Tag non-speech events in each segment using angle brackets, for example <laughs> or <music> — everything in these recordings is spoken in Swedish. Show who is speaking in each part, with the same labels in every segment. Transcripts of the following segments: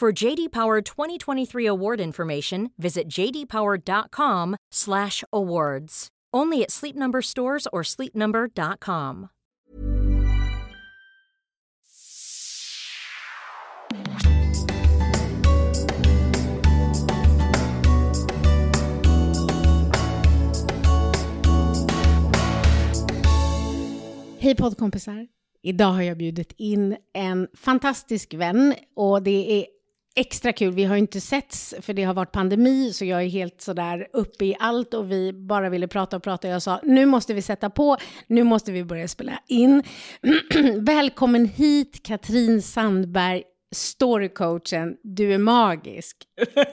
Speaker 1: For JD Power 2023 award information, visit jdpower.com/awards. Only at Sleep Number stores or sleepnumber.com.
Speaker 2: Hej poddkompisar! Idag har jag bjudit in en fantastisk vän och det är extra kul. Vi har inte setts för det har varit pandemi så jag är helt sådär uppe i allt och vi bara ville prata och prata. Jag sa nu måste vi sätta på, nu måste vi börja spela in. <clears throat> Välkommen hit Katrin Sandberg, storycoachen. Du är magisk.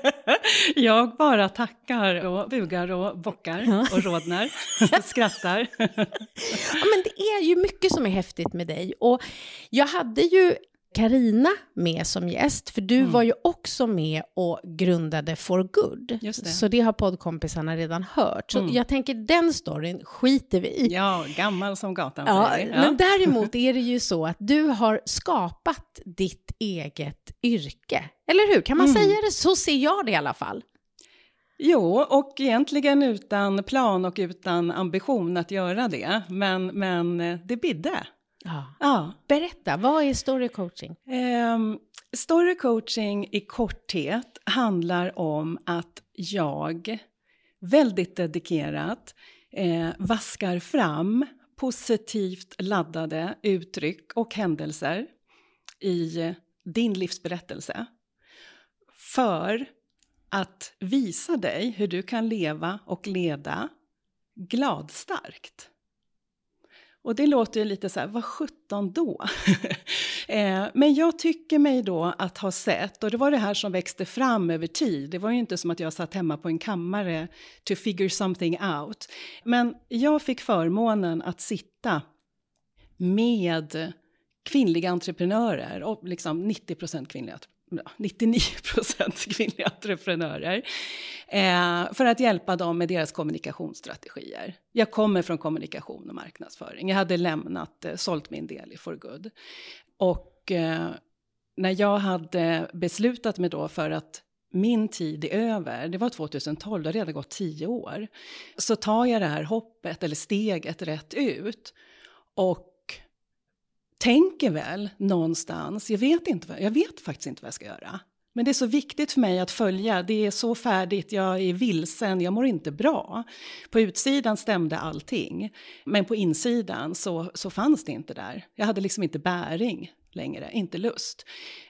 Speaker 2: <laughs>
Speaker 3: Jag bara tackar och bugar och bockar och rodnar, <laughs> skrattar.
Speaker 2: Ja, men det är ju mycket som är häftigt med dig. Och jag hade ju Karina med som gäst, för du var ju också med och grundade For Good.
Speaker 3: Det.
Speaker 2: Så det har poddkompisarna redan hört. Så jag tänker den storyn skiter vi i.
Speaker 3: Ja, gammal som gatan
Speaker 2: Ja,
Speaker 3: vi.
Speaker 2: Men däremot <laughs> är det ju så att du har skapat ditt eget yrke. Eller hur? Kan man
Speaker 3: Mm.
Speaker 2: säga det? Så ser jag det i alla fall.
Speaker 3: Jo, och egentligen utan plan och utan ambition att göra det. Men, men eh, det bidde.
Speaker 2: Ja.
Speaker 3: Ja.
Speaker 2: Berätta, vad är story coaching?
Speaker 3: Um, story coaching i korthet handlar om att jag väldigt dedikerat eh, vaskar fram positivt laddade uttryck och händelser i din livsberättelse. För att visa dig hur du kan leva och leda gladstarkt. Och det låter ju lite så här, vad sjutton då? <laughs> eh, men jag tycker mig då att ha sett, och det var det här som växte fram över tid, det var ju inte som att jag satt hemma på en kammare to figure something out. Men jag fick förmånen att sitta med kvinnliga entreprenörer, och liksom 90% kvinnliga 99 % <laughs> kvinnliga entreprenörer, eh, för att hjälpa dem med deras kommunikationsstrategier. Jag kommer från kommunikation och marknadsföring. Jag hade lämnat, eh, sålt min del i For Good. Och eh, när jag hade beslutat mig då för att min tid är över, det var 2012, det har redan gått tio år, så tar jag det här hoppet, eller steget rätt ut. Och tänker väl någonstans, jag vet, inte, vad- jag vet faktiskt inte vad jag ska göra. Men det är så viktigt för mig att följa, det är så färdigt, jag är vilsen, jag mår inte bra. På utsidan stämde allting, men på insidan så, så fanns det inte där. Jag hade liksom inte bäring längre, inte lust.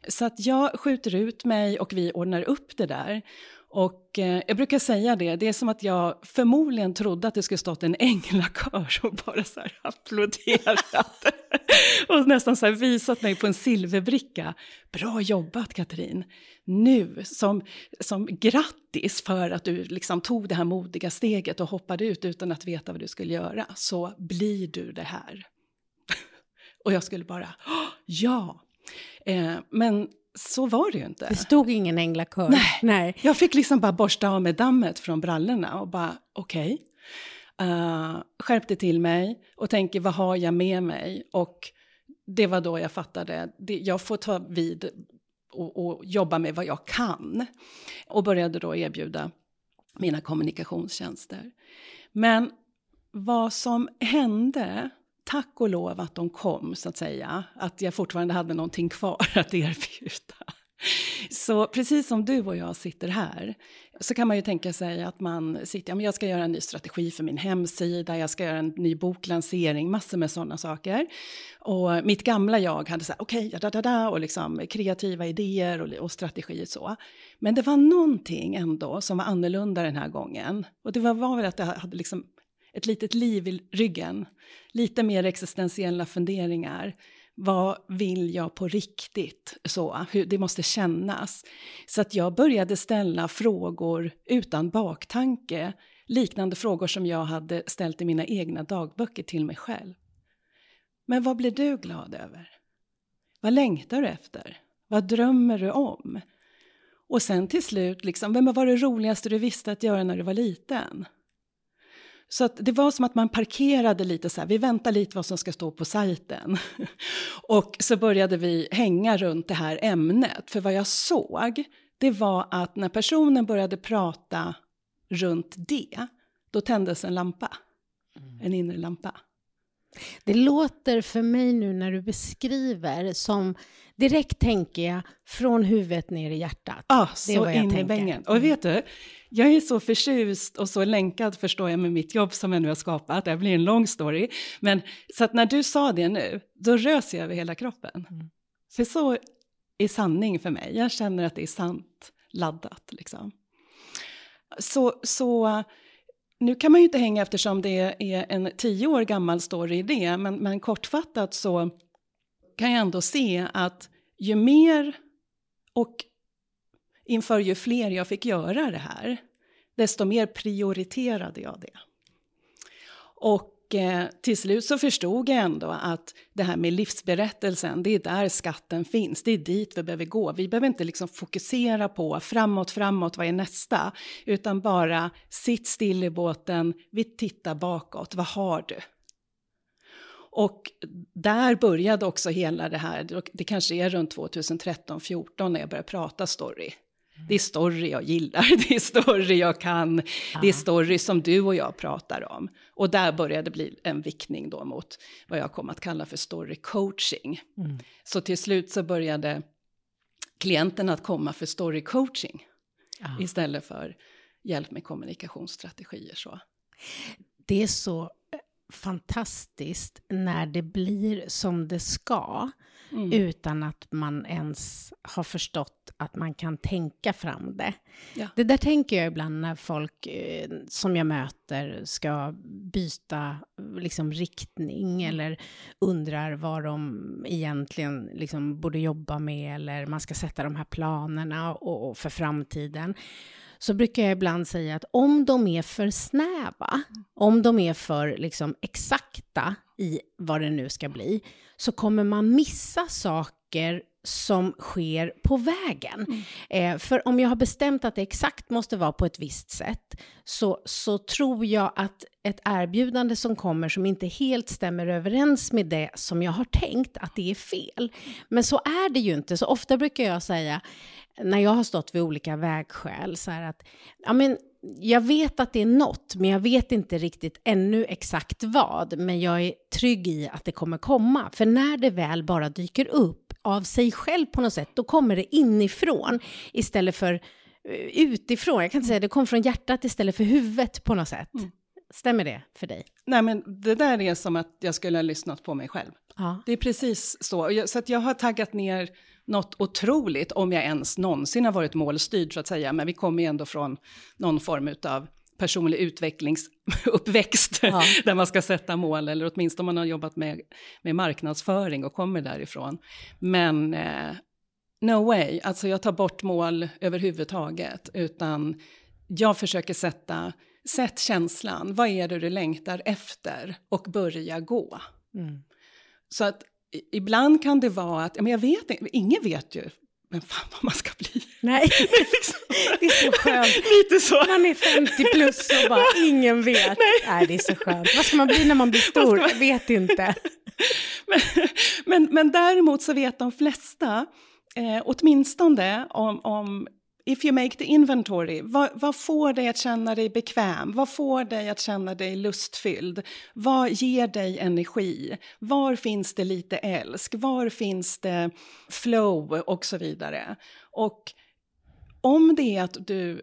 Speaker 3: Så att jag skjuter ut mig och vi ordnar upp det där. Och eh, jag brukar säga det, det är som att jag förmodligen trodde att det skulle stått en änglakör som bara så här applåderat. <laughs> och nästan så visat mig på en silverbricka. Bra jobbat Katrin! Nu, som, som grattis för att du liksom tog det här modiga steget och hoppade ut utan att veta vad du skulle göra, så blir du det här. <laughs> och jag skulle bara, "Åh, ja! Eh, men så var det ju inte.
Speaker 2: Det stod ingen änglakör.
Speaker 3: Nej.
Speaker 2: Nej.
Speaker 3: Jag fick liksom bara borsta av med dammet från brallorna och bara okej. Okay. skärpte till mig och tänker vad har jag med mig? Och det var då jag fattade, det, jag får ta vid och, och jobba med vad jag kan. Och började då erbjuda mina kommunikationstjänster. Men vad som hände, tack och lov att de kom så att säga, att jag fortfarande hade någonting kvar <laughs> att erbjuda. Så precis som du och jag sitter här så kan man ju tänka sig att man sitter, ja men jag ska göra en ny strategi för min hemsida, jag ska göra en ny boklansering, massor med sådana saker. Och mitt gamla jag hade så här, okej, okay, da, da, da, och liksom kreativa idéer och, och strategier så. Men det var någonting ändå som var annorlunda den här gången. Och det var, var väl att jag hade liksom ett litet liv i ryggen, lite mer existentiella funderingar vad vill jag på riktigt? Så, hur, det måste kännas. Så att jag började ställa frågor utan baktanke, liknande frågor som jag hade ställt i mina egna dagböcker till mig själv. Men vad blir du glad över? Vad längtar du efter? Vad drömmer du om? Och sen till slut, liksom, vem var det roligaste du visste att göra när du var liten? Så att det var som att man parkerade lite så här, vi väntar lite vad som ska stå på sajten. <laughs> Och så började vi hänga runt det här ämnet, för vad jag såg, det var att när personen började prata runt det, då tändes en lampa, mm. en inre lampa.
Speaker 2: Det låter för mig nu när du beskriver som, direkt tänker jag, från huvudet ner i hjärtat.
Speaker 3: Ja, ah, så in i bängen. Och vet du, jag är så förtjust och så länkad förstår jag med mitt jobb som jag nu har skapat. Det blir en lång story. Men så att när du sa det nu, då rös jag över hela kroppen. Mm. För så är sanning för mig. Jag känner att det är sant laddat liksom. Så, så nu kan man ju inte hänga eftersom det är en tio år gammal story i det, men, men kortfattat så kan jag ändå se att ju mer och inför ju fler jag fick göra det här, desto mer prioriterade jag det. Och eh, till slut så förstod jag ändå att det här med livsberättelsen, det är där skatten finns, det är dit vi behöver gå. Vi behöver inte liksom fokusera på framåt, framåt, vad är nästa? Utan bara sitt still i båten, vi tittar bakåt, vad har du? Och där började också hela det här, det kanske är runt 2013-14 när jag började prata story. Det är story jag gillar, <laughs> det är story jag kan, ja. det är story som du och jag pratar om. Och där började det bli en viktning då mot vad jag kom att kalla för story coaching. Mm. Så till slut så började klienten att komma för story coaching ja. istället för hjälp med kommunikationsstrategier. Så.
Speaker 2: Det är så fantastiskt när det blir som det ska mm. utan att man ens har förstått att man kan tänka fram det. Ja. Det där tänker jag ibland när folk eh, som jag möter ska byta liksom, riktning mm. eller undrar vad de egentligen liksom, borde jobba med eller man ska sätta de här planerna och, och för framtiden så brukar jag ibland säga att om de är för snäva, om de är för liksom, exakta i vad det nu ska bli, så kommer man missa saker som sker på vägen. Mm. Eh, för om jag har bestämt att det exakt måste vara på ett visst sätt, så, så tror jag att ett erbjudande som kommer som inte helt stämmer överens med det som jag har tänkt, att det är fel. Men så är det ju inte. Så ofta brukar jag säga, när jag har stått vid olika vägskäl, så här att ja, men, jag vet att det är något, men jag vet inte riktigt ännu exakt vad. Men jag är trygg i att det kommer komma. För när det väl bara dyker upp av sig själv på något sätt, då kommer det inifrån istället för eh, utifrån. Jag kan inte säga det kommer från hjärtat istället för huvudet på något sätt. Mm. Stämmer det för dig?
Speaker 3: Nej, men det där är som att jag skulle ha lyssnat på mig själv. Ja. Det är precis så. Så att jag har taggat ner något otroligt, om jag ens någonsin har varit målstyrd så att säga, men vi kommer ju ändå från någon form av personlig utvecklingsuppväxt ja. <laughs> där man ska sätta mål, eller åtminstone om man har jobbat med, med marknadsföring och kommer därifrån. Men eh, no way, alltså jag tar bort mål överhuvudtaget, utan jag försöker sätta, sätt känslan, vad är det du längtar efter och börja gå. Mm. Så att ibland kan det vara att, men jag vet ingen vet ju men fan vad man ska bli.
Speaker 2: Nej, <laughs> liksom. det är så skönt. Lite så. Man är 50 plus och bara ingen vet. Nej. Nej, det är så skönt. Vad ska man bli när man blir stor? Man... Jag vet inte. <laughs>
Speaker 3: men, men, men däremot så vet de flesta, eh, åtminstone om, om if you make the inventory, vad, vad, får dig att känna dig bekväm? Vad får dig att känna dig lustfylld? Vad ger dig energi? Var finns det lite älsk? Var finns det flow och så vidare? Och om det är att du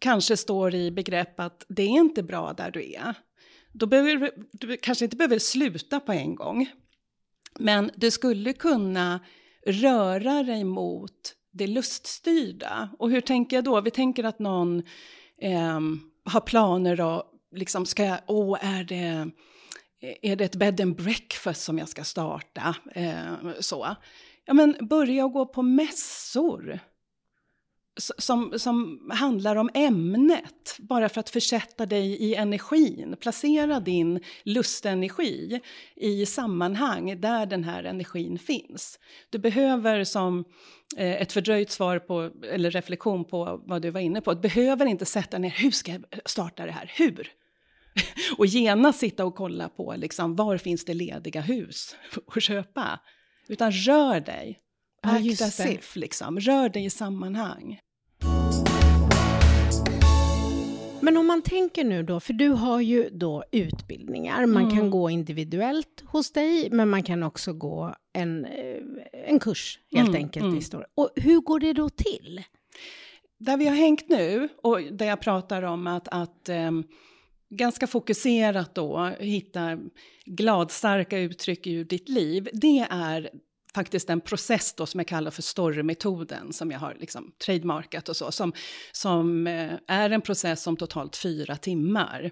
Speaker 3: kanske står i begrepp att det är inte bra där du är, då behöver du kanske inte behöver sluta på en gång. Men du skulle kunna röra dig mot det luststyrda. Och hur tänker jag då? Vi tänker att någon eh, har planer och liksom ska, åh, är det, är det ett bed and breakfast som jag ska starta? Eh, så. Ja, men börja gå på mässor som, som handlar om ämnet, bara för att försätta dig i energin. Placera din lustenergi i sammanhang där den här energin finns. Du behöver som eh, ett fördröjt svar på, eller reflektion på vad du var inne på, du behöver inte sätta ner, hur ska jag starta det här, hur? <laughs> och genast sitta och kolla på liksom, var finns det lediga hus <laughs> att köpa. Utan rör dig. Act as if, liksom. Rör dig i sammanhang.
Speaker 2: Men om man tänker nu då, för du har ju då utbildningar, man mm. kan gå individuellt hos dig, men man kan också gå en, eh, en kurs helt mm, enkelt mm. i historia. Och hur går det då till?
Speaker 3: Där vi har hängt nu, och där jag pratar om att, att um, ganska fokuserat då hitta gladstarka uttryck ur ditt liv, det är faktiskt en process då som jag kallar för storymetoden som jag har liksom trademarkat och så, som, som eh, är en process om totalt fyra timmar.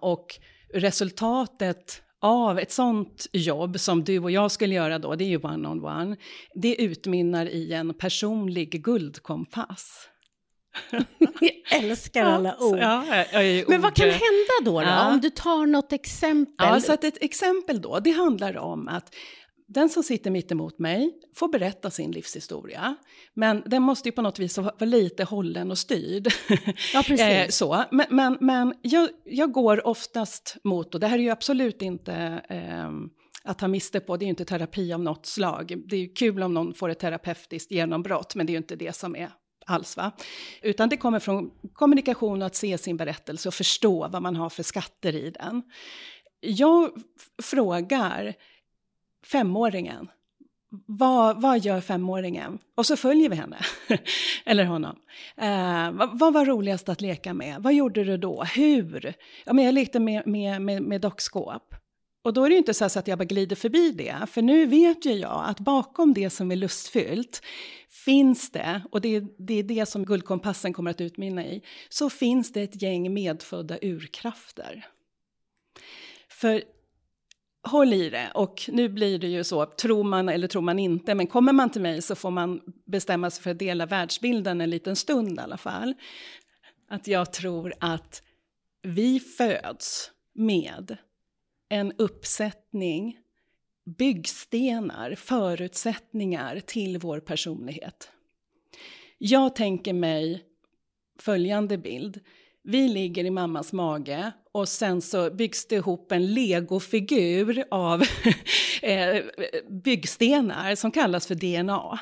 Speaker 3: Och resultatet av ett sånt jobb som du och jag skulle göra då, det är ju one-on-one, -on -one, det utmynnar i en personlig guldkompass. <laughs>
Speaker 2: jag älskar alla ord. Ja, Men vad kan hända då, då ja. om du tar något exempel?
Speaker 3: Ja, så att ett exempel då, det handlar om att den som sitter mitt emot mig får berätta sin livshistoria. Men den måste ju på något vis vara lite hållen och styrd. <laughs>
Speaker 2: Ja, precis. Eh,
Speaker 3: så. Men, men, men jag, jag, går oftast mot, och det här är ju absolut inte eh, att ta miste på, det är ju inte terapi av något slag. Det är ju kul om någon får ett terapeutiskt genombrott, men det är ju inte det som är alls. Va? Utan det kommer från kommunikation och att se sin berättelse och förstå vad man har för skatter i den. Jag frågar femåringen. Vad, vad gör femåringen? Och så följer vi henne, <laughs> eller honom. Eh, vad, vad, var roligast att leka med? Vad gjorde du då? Hur? Ja, men jag lekte med, med, med, med dockskåp. Och då är det ju inte så att jag bara glider förbi det, för nu vet ju jag att bakom det som är lustfyllt finns det, och det, det är det som guldkompassen kommer att utmynna i, så finns det ett gäng medfödda urkrafter. För håll i det. Och nu blir det ju så, tror man eller tror man inte, men kommer man till mig så får man bestämma sig för att dela världsbilden en liten stund i alla fall. Att jag tror att vi föds med en uppsättning byggstenar, förutsättningar till vår personlighet. Jag tänker mig följande bild. Vi ligger i mammas mage och sen så byggs det ihop en legofigur av <laughs> eh, byggstenar som kallas för DNA.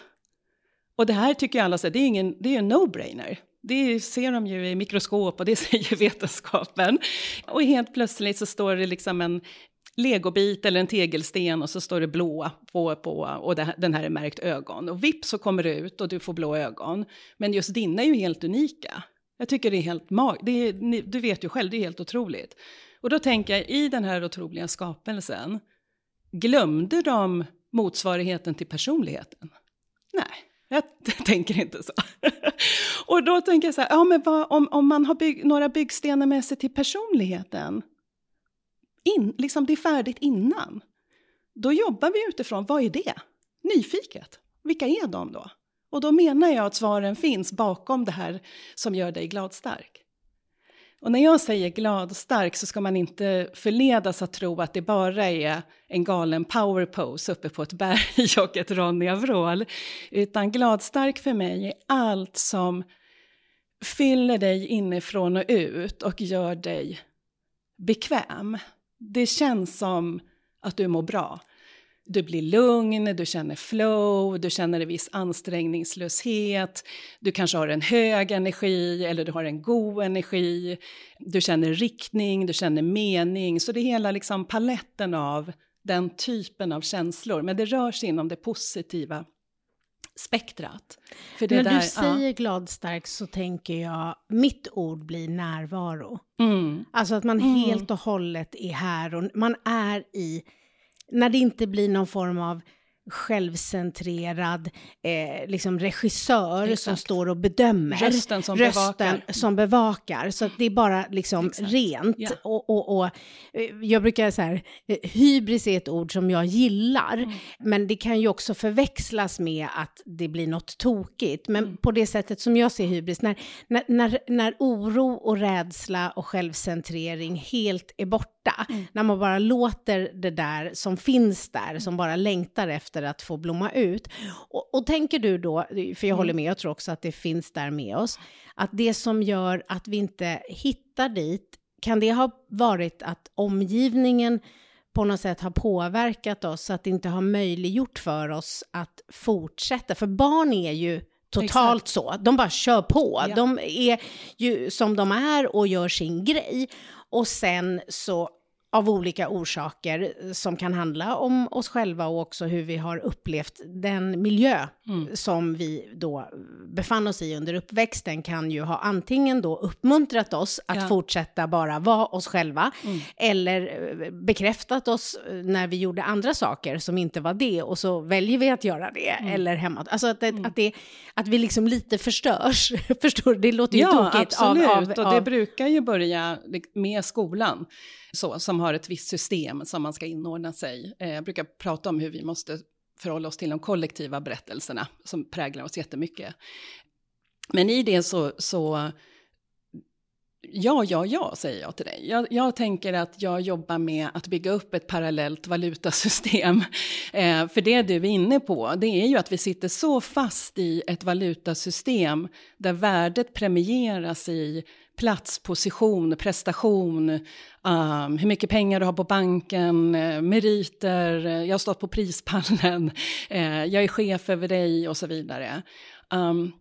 Speaker 3: Och det här tycker alla så det är, ingen, det är en no-brainer. Det ser de ju i mikroskop och det <laughs> säger vetenskapen. Och helt plötsligt så står det liksom en legobit eller en tegelsten och så står det blå på, på och det, den här är märkt ögon. Och vips så kommer det ut och du får blå ögon. Men just dina är ju helt unika. Jag tycker det är helt magiskt. Du vet ju själv, det är helt otroligt. Och då tänker jag, i den här otroliga skapelsen, glömde de motsvarigheten till personligheten? Nej, jag <laughs> tänker inte så. <laughs> och då tänker jag så här, ja men vad, om, om man har bygg, några byggstenar med sig till personligheten, in, liksom det är färdigt innan, då jobbar vi utifrån, vad är det? Nyfiket. Vilka är de då? Och då menar jag att svaren finns bakom det här som gör dig gladstark. Och när jag säger gladstark så ska man inte förledas att tro att det bara är en galen power pose uppe på ett berg <laughs> och ett Ronja-vrål. Utan gladstark för mig är allt som fyller dig inifrån och ut och gör dig bekväm. Det känns som att du mår bra du blir lugn, du känner flow, du känner en viss ansträngningslöshet, du kanske har en hög energi eller du har en god energi, du känner riktning, du känner mening, så det är hela liksom paletten av den typen av känslor, men det rör sig inom det positiva spektrat.
Speaker 2: För När där, du säger ja. gladstark så tänker jag, mitt ord blir närvaro. Mm. Alltså att man mm. helt och hållet är här och man är i, när det inte blir någon form av självcentrerad eh, liksom regissör Exakt. som står och bedömer.
Speaker 3: Rösten som Rösten bevakar.
Speaker 2: som bevakar. Så det är bara liksom Exakt. rent. Ja. Och, och, och, eh, jag brukar säga här, eh, hybris är ett ord som jag gillar. Mm. Men det kan ju också förväxlas med att det blir något tokigt. Men mm. på det sättet som jag ser hybris, när, när, när, när oro och rädsla och självcentrering helt är borta borta. Mm. När man bara låter det där som finns där, som bara längtar efter att få blomma ut. Och, och tänker du då, för jag håller mm. med, jag tror också att det finns där med oss, att det som gör att vi inte hittar dit, kan det ha varit att omgivningen på något sätt har påverkat oss, så att det inte har möjliggjort för oss att fortsätta? För barn är ju totalt Exakt. så. De bara kör på. Ja. De är ju som de är och gör sin grej. Och sen så av olika orsaker som kan handla om oss själva och också hur vi har upplevt den miljö mm. som vi då befann oss i under uppväxten kan ju ha antingen då uppmuntrat oss att ja. fortsätta bara vara oss själva mm. eller eh, bekräftat oss eh, när vi gjorde andra saker som inte var det och så väljer vi att göra det mm. eller hemma. Alltså att, mm. att, det, att vi liksom lite förstörs, <laughs> förstår? Det låter ju
Speaker 3: ja,
Speaker 2: tokigt.
Speaker 3: Absolut, av, av, och det brukar ju börja med skolan så, som som har ett visst system som man ska inordna sig. Eh, jag brukar prata om hur vi måste förhålla oss till de kollektiva berättelserna som präglar oss jättemycket. Men i det så, så Ja, ja, ja, säger jag till dig. Jag, jag, tänker att jag jobbar med att bygga upp ett parallellt valutasystem. <laughs> Eh, för det du är inne på, det är ju att vi sitter så fast i ett valutasystem där värdet premieras i plats, position, prestation, um, hur mycket pengar du har på banken, eh, meriter, eh, jag har stått på prispallen, uh, <laughs> jag är chef över dig och så vidare. Um,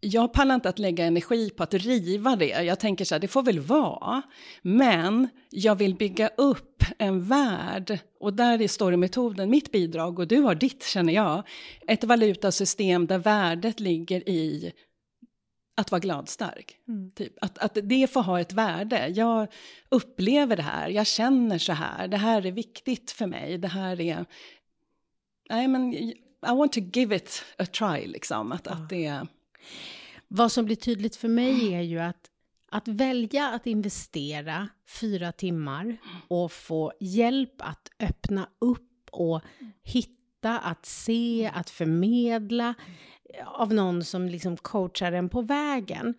Speaker 3: jag pallar inte att lägga energi på att riva det. Jag tänker så här, det får väl vara. Men jag vill bygga upp en värld, och där är storymetoden mitt bidrag, och du har ditt känner jag. Ett valutasystem där värdet ligger i att vara gladstark. Mm. Typ. Att, att det får ha ett värde. Jag upplever det här, jag känner så här, det här är viktigt för mig, det här är... Nej, men I want to give it a try, liksom. Att, ja. att det...
Speaker 2: Vad som blir tydligt för mig är ju att att välja att investera fyra timmar och få hjälp att öppna upp och hitta, att se, att förmedla av någon som liksom coachar en på vägen.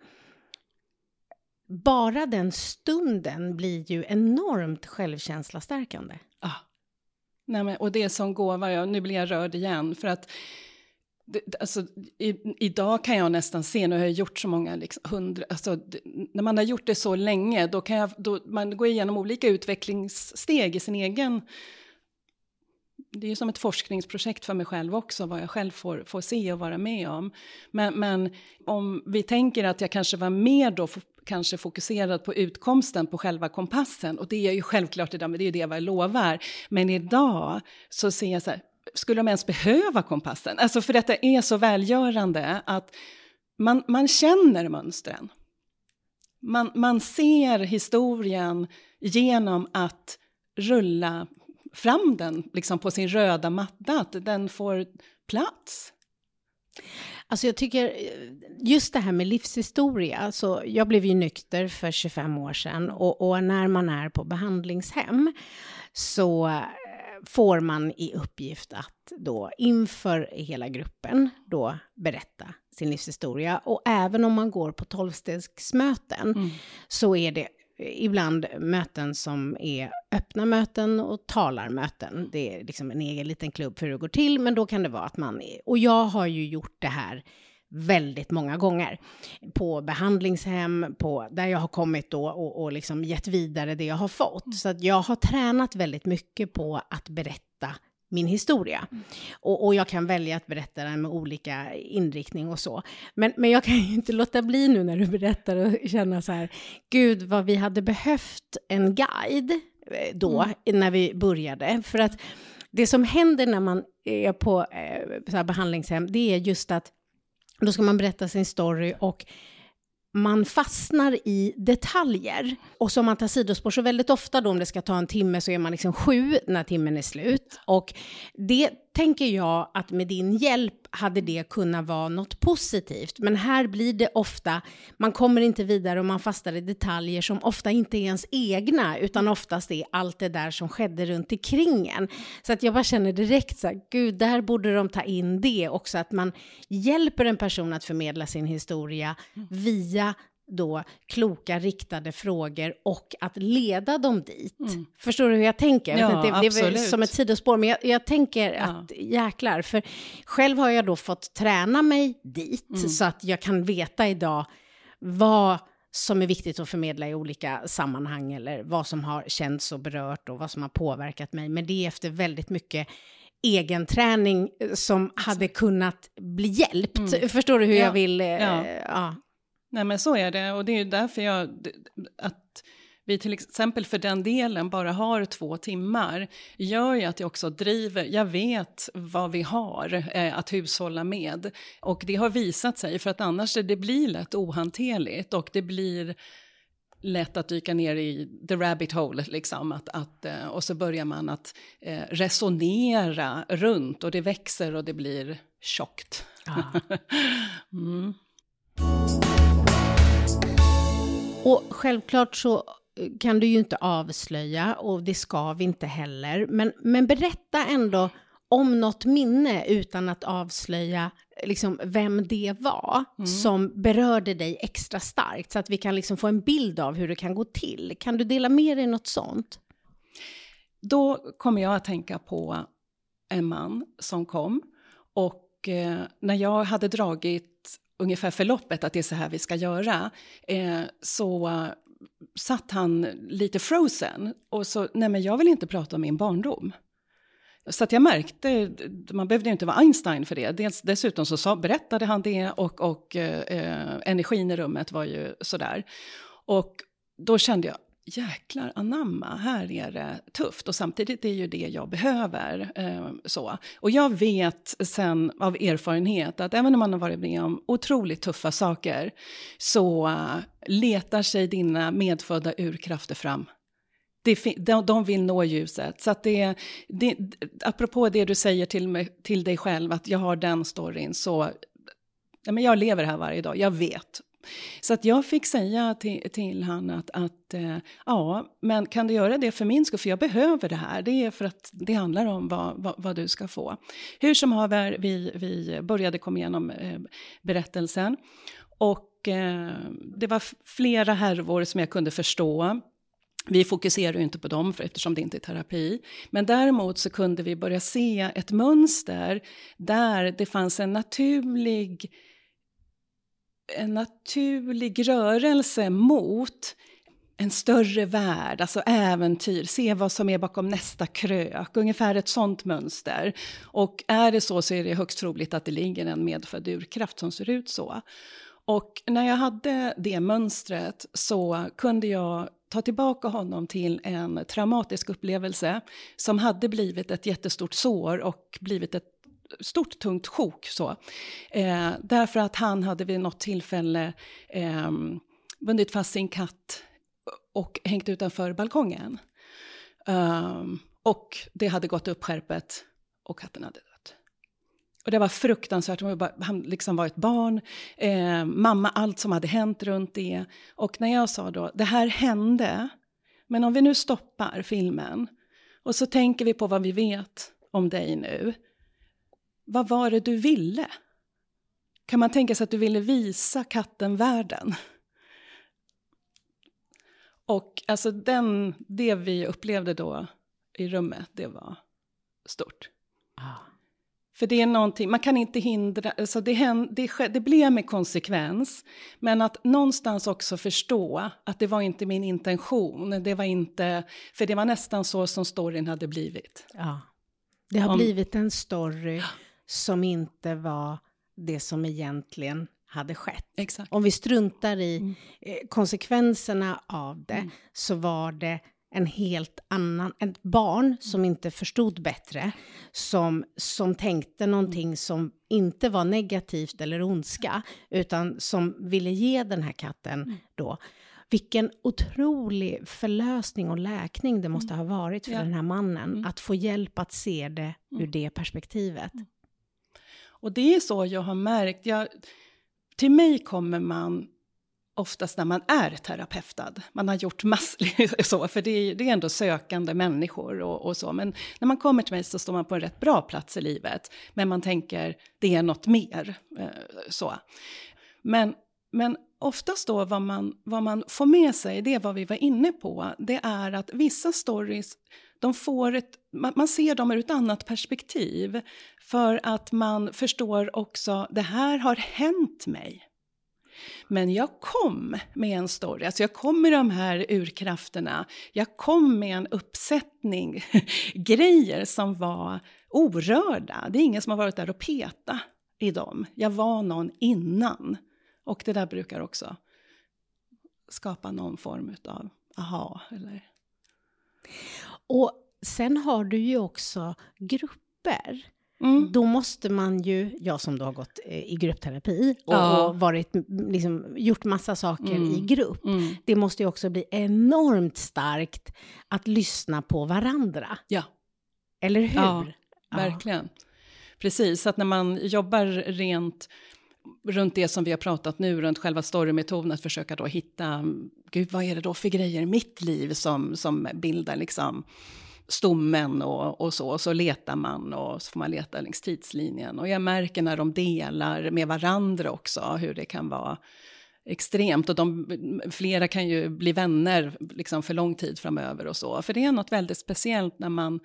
Speaker 2: Bara den stunden blir ju enormt självkänslastärkande.
Speaker 3: Ah. Nej, men, och det är som gåva, ja, nu blir jag rörd igen, för att det, alltså, i, idag kan jag nästan se, nu har jag gjort så många, liksom, hundra, alltså, när man har gjort det så länge, då kan jag, då, man går igenom olika utvecklingssteg i sin egen det är som ett forskningsprojekt för mig själv också, vad jag själv får, får se och vara med om. Men, men om vi tänker att jag kanske var mer då kanske fokuserad på utkomsten, på själva kompassen, och det är ju självklart idag, men det är ju det jag lovar. Men idag så ser jag så här, skulle de ens behöva kompassen? Alltså för detta är så välgörande att man, man känner mönstren. Man, man ser historien genom att rulla fram den liksom på sin röda matta, att den får plats.
Speaker 2: Alltså jag tycker, just det här med livshistoria, så jag blev ju nykter för 25 år sedan och, och när man är på behandlingshem så eh, får man i uppgift att då inför hela gruppen då berätta sin livshistoria. Och även om man går på tolvstegsmöten mm. så är det ibland möten som är öppna möten och talarmöten. Det är liksom en egen liten klubb för hur det går till, men då kan det vara att man... Och jag har ju gjort det här väldigt många gånger. På behandlingshem, på, där jag har kommit då och, och liksom gett vidare det jag har fått. Så att jag har tränat väldigt mycket på att berätta min historia. Mm. Och, och, jag kan välja att berätta den med olika inriktning och så. Men, men jag kan ju inte låta bli nu när du berättar och känna så här, gud vad vi hade behövt en guide eh, då, mm. när vi började. För att det som händer när man är på eh, så behandlingshem, det är just att då ska man berätta sin story och man fastnar i detaljer och som man tar sidospår. Så väldigt ofta då om det ska ta en timme så är man liksom sju när timmen är slut. Och det tänker jag att med din hjälp hade det kunnat vara något positivt. Men här blir det ofta, man kommer inte vidare och man fastnar i detaljer som ofta inte är ens egna, utan oftast är allt det där som skedde runt omkring en. Så att jag bara känner direkt så här, gud, där borde de ta in det också, att man hjälper en person att förmedla sin historia via då kloka riktade frågor och att leda dem dit. Mm. Förstår du hur jag tänker?
Speaker 3: Ja,
Speaker 2: det, det är som ett sidospår, men jag, jag tänker ja. att jäklar, för själv har jag då fått träna mig dit mm. så att jag kan veta idag vad som är viktigt att förmedla i olika sammanhang eller vad som har känts och berört och vad som har påverkat mig. Men det är efter väldigt mycket egen träning som hade kunnat bli hjälpt. Mm. Förstår du hur ja. jag vill? Eh, ja.
Speaker 3: Nej men så är det och det är därför jag, att vi till exempel för den delen bara har två timmar gör ju att jag också driver, jag vet vad vi har eh, att hushålla med. Och det har visat sig, för att annars det blir lätt ohanterligt och det blir lätt att dyka ner i the rabbit hole, liksom. Att, att, eh, och så börjar man att eh, resonera runt och det växer och det blir tjockt. Ah. <laughs>
Speaker 2: mm. Och självklart så eh, kan du ju inte avslöja och det ska vi inte heller. Men, men berätta ändå om något minne utan att avslöja liksom, vem det var mm. som berörde dig extra starkt så att vi kan liksom få en bild av hur det kan gå till. Kan du dela med dig något sånt?
Speaker 3: Då kommer jag att tänka på en man som kom och eh, när jag hade dragit ungefär förloppet, att det är så här vi ska göra, eh, så uh, satt han lite frozen och så, nej men jag vill inte prata om min barndom. Så att jag märkte, man behövde ju inte vara Einstein för det. Dels, dessutom så sa, berättade han det och, och eh, energin i rummet var ju sådär. Och då kände jag, jäklar anamma, här är det tufft. Och samtidigt är ju det jag behöver. Eh, så. Och jag vet sen av erfarenhet att även om man har varit med om otroligt tuffa saker så eh, letar sig dina medfödda urkrafter fram. Det, de, de vill nå ljuset. Så att det, det, apropå det du säger till, mig, till dig själv, att jag har den storyn, så ja, men jag lever här varje dag, jag vet så att jag fick säga till, till han att, att eh, ja, men kan du göra det för min skull? För jag behöver det här. Det är för att det handlar om vad, vad, vad du ska få. Hur som haver, vi, vi började komma igenom eh, berättelsen. Och eh, det var flera härvor som jag kunde förstå. Vi fokuserar ju inte på dem för eftersom det inte är terapi. Men däremot så kunde vi börja se ett mönster där det fanns en naturlig en naturlig rörelse mot en större värld, alltså äventyr, se vad som är bakom nästa krök, ungefär ett sånt mönster. Och är det så så är det högst troligt att det ligger en medfödd urkraft som ser ut så. Och när jag hade det mönstret så kunde jag ta tillbaka honom till en traumatisk upplevelse som hade blivit ett jättestort sår och blivit ett stort tungt sjok. Så. Eh, därför att han hade vid något tillfälle eh, bundit fast sin katt och hängt utanför balkongen. Um, och det hade gått upp skärpet och katten hade dött. Och det var fruktansvärt, han liksom var ett barn, eh, mamma, allt som hade hänt runt det. Och när jag sa då, det här hände, men om vi nu stoppar filmen och så tänker vi på vad vi vet om dig nu vad var det du ville? Kan man tänka sig att du ville visa katten världen? Och alltså den, det vi upplevde då i rummet, det var stort. Ah. För det är någonting, man kan inte hindra, alltså det, händ, det, det blev med konsekvens. Men att någonstans också förstå att det var inte min intention. Det var inte, för det var nästan så som storyn hade blivit.
Speaker 2: Ja. Det har
Speaker 3: Om-
Speaker 2: blivit en story <gasps> som inte var det som egentligen hade skett.
Speaker 3: Exakt.
Speaker 2: Om vi struntar i
Speaker 3: Mm.
Speaker 2: eh, konsekvenserna av det så var det en helt annan, ett barn som inte förstod bättre, som, som tänkte någonting som inte var negativt eller ondska, utan som ville ge den här katten då. Vilken otrolig förlösning och läkning det måste ha varit för
Speaker 3: Ja.
Speaker 2: den här mannen, att få hjälp att se det ur det perspektivet.
Speaker 3: Och det är så jag har märkt. Jag, till mig kommer man oftast när man är terapeutad. Man har gjort massor, <laughs> så, för det är, det är ändå sökande människor och, och så. Men när man kommer till mig så står man på en rätt bra plats i livet. Men man tänker, det är något mer. Eh, så. Men, men oftast då vad man, vad man får med sig, det är vad vi var inne på, det är att vissa stories, de får ett, man, ser dem ur ett annat perspektiv. För att man förstår också, det här har hänt mig. Men jag kom med en story, alltså jag kom med de här urkrafterna. Jag kom med en uppsättning <laughs> grejer som var orörda. Det är ingen som har varit där och peta i dem. Jag var någon innan. Och det där brukar också skapa någon form av aha, eller...
Speaker 2: Och sen har du ju också grupper.
Speaker 3: Mm.
Speaker 2: Då måste man ju, jag som då har gått eh, i gruppterapi och,
Speaker 3: Ja.
Speaker 2: och varit, liksom, gjort massa saker
Speaker 3: Mm.
Speaker 2: i grupp,
Speaker 3: Mm.
Speaker 2: det måste ju också bli enormt starkt att lyssna på varandra.
Speaker 3: Ja.
Speaker 2: Eller hur?
Speaker 3: Ja,
Speaker 2: Ja.
Speaker 3: Verkligen. Precis, att när man jobbar rent runt det som vi har pratat nu, runt själva storymetoden, att försöka då hitta, gud vad är det då för grejer i mitt liv som, som bildar liksom stommen och, och så, och så letar man och så får man leta längs tidslinjen. Och jag märker när de delar med varandra också hur det kan vara extremt. Och de, flera kan ju bli vänner liksom för lång tid framöver och så. För det är något väldigt speciellt när man,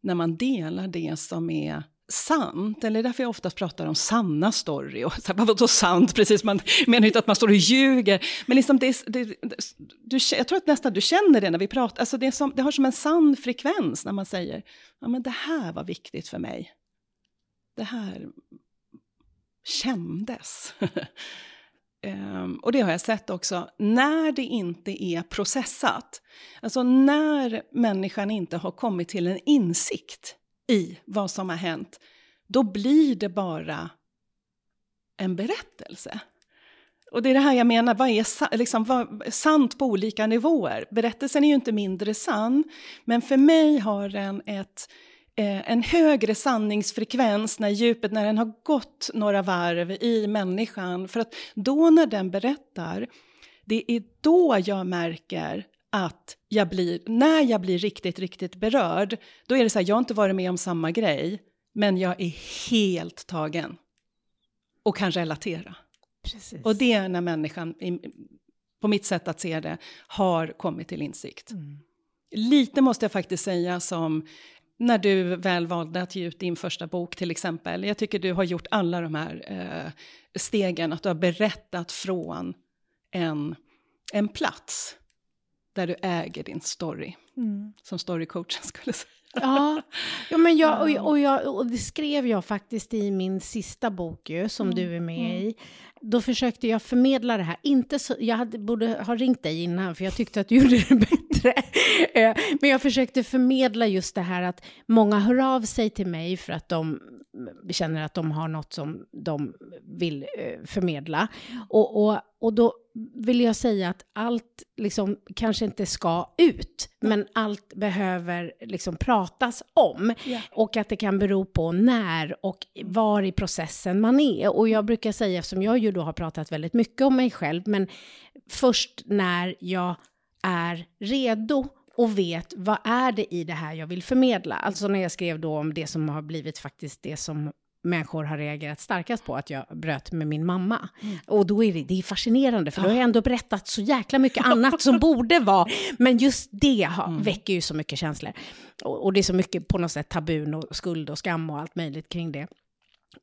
Speaker 3: när man delar det som är sant, eller därför jag oftast pratar om sanna story. Och så här, vadå sant? Precis, man menar ju inte att man står och ljuger. Men liksom det, det, du, jag tror att nästan du känner det när vi pratar. Alltså det, är som, det har som en sann frekvens när man säger, ja men det här var viktigt för mig. Det här kändes. Um, <laughs> och det har jag sett också, när det inte är processat, alltså när människan inte har kommit till en insikt i vad som har hänt, då blir det bara en berättelse. Och det är det här jag menar, vad är liksom, vad, sant på olika nivåer? Berättelsen är ju inte mindre sann, men för mig har den ett, eh, en högre sanningsfrekvens när djupet, när den har gått några varv i människan. För att då när den berättar, det är då jag märker att jag blir, när jag blir riktigt, riktigt berörd, då är det så här, jag har inte varit med om samma grej, men jag är helt tagen och kan relatera.
Speaker 2: Precis.
Speaker 3: Och det är när människan, på mitt sätt att se det, har kommit till insikt.
Speaker 2: Mm.
Speaker 3: Lite måste jag faktiskt säga som när du väl valde att ge ut din första bok till exempel. Jag tycker du har gjort alla de här eh, stegen, att du har berättat från en, en plats där du äger din story,
Speaker 2: Mm.
Speaker 3: som storycoachen <laughs> skulle säga. <laughs>
Speaker 2: Ja, ja men jag, och, och, jag, och det skrev jag faktiskt i min sista bok ju, som du är med i. Då försökte jag förmedla det här. Inte så, jag hade, borde ha ringt dig innan, för jag tyckte att du <laughs> gjorde det bättre. Eh, men jag försökte förmedla just det här att många hör av sig till mig för att de känner att de har något som de vill eh, förmedla. Och, och, och då vill jag säga att allt liksom kanske inte ska ut, men allt behöver liksom pratas om.
Speaker 3: Ja.
Speaker 2: Och att det kan bero på när och var i processen man är. Och jag brukar säga, eftersom jag ju då har pratat väldigt mycket om mig själv, men först när jag är redo och vet vad är det i det här jag vill förmedla. Alltså när jag skrev då om det som har blivit faktiskt det som människor har reagerat starkast på, att jag bröt med min mamma. Och då är det, det är fascinerande, för då har jag ändå berättat så jäkla mycket annat som <laughs> borde vara, men just det har, väcker ju så mycket känslor. Och, och det är så mycket på något sätt tabun och skuld och skam och allt möjligt kring det.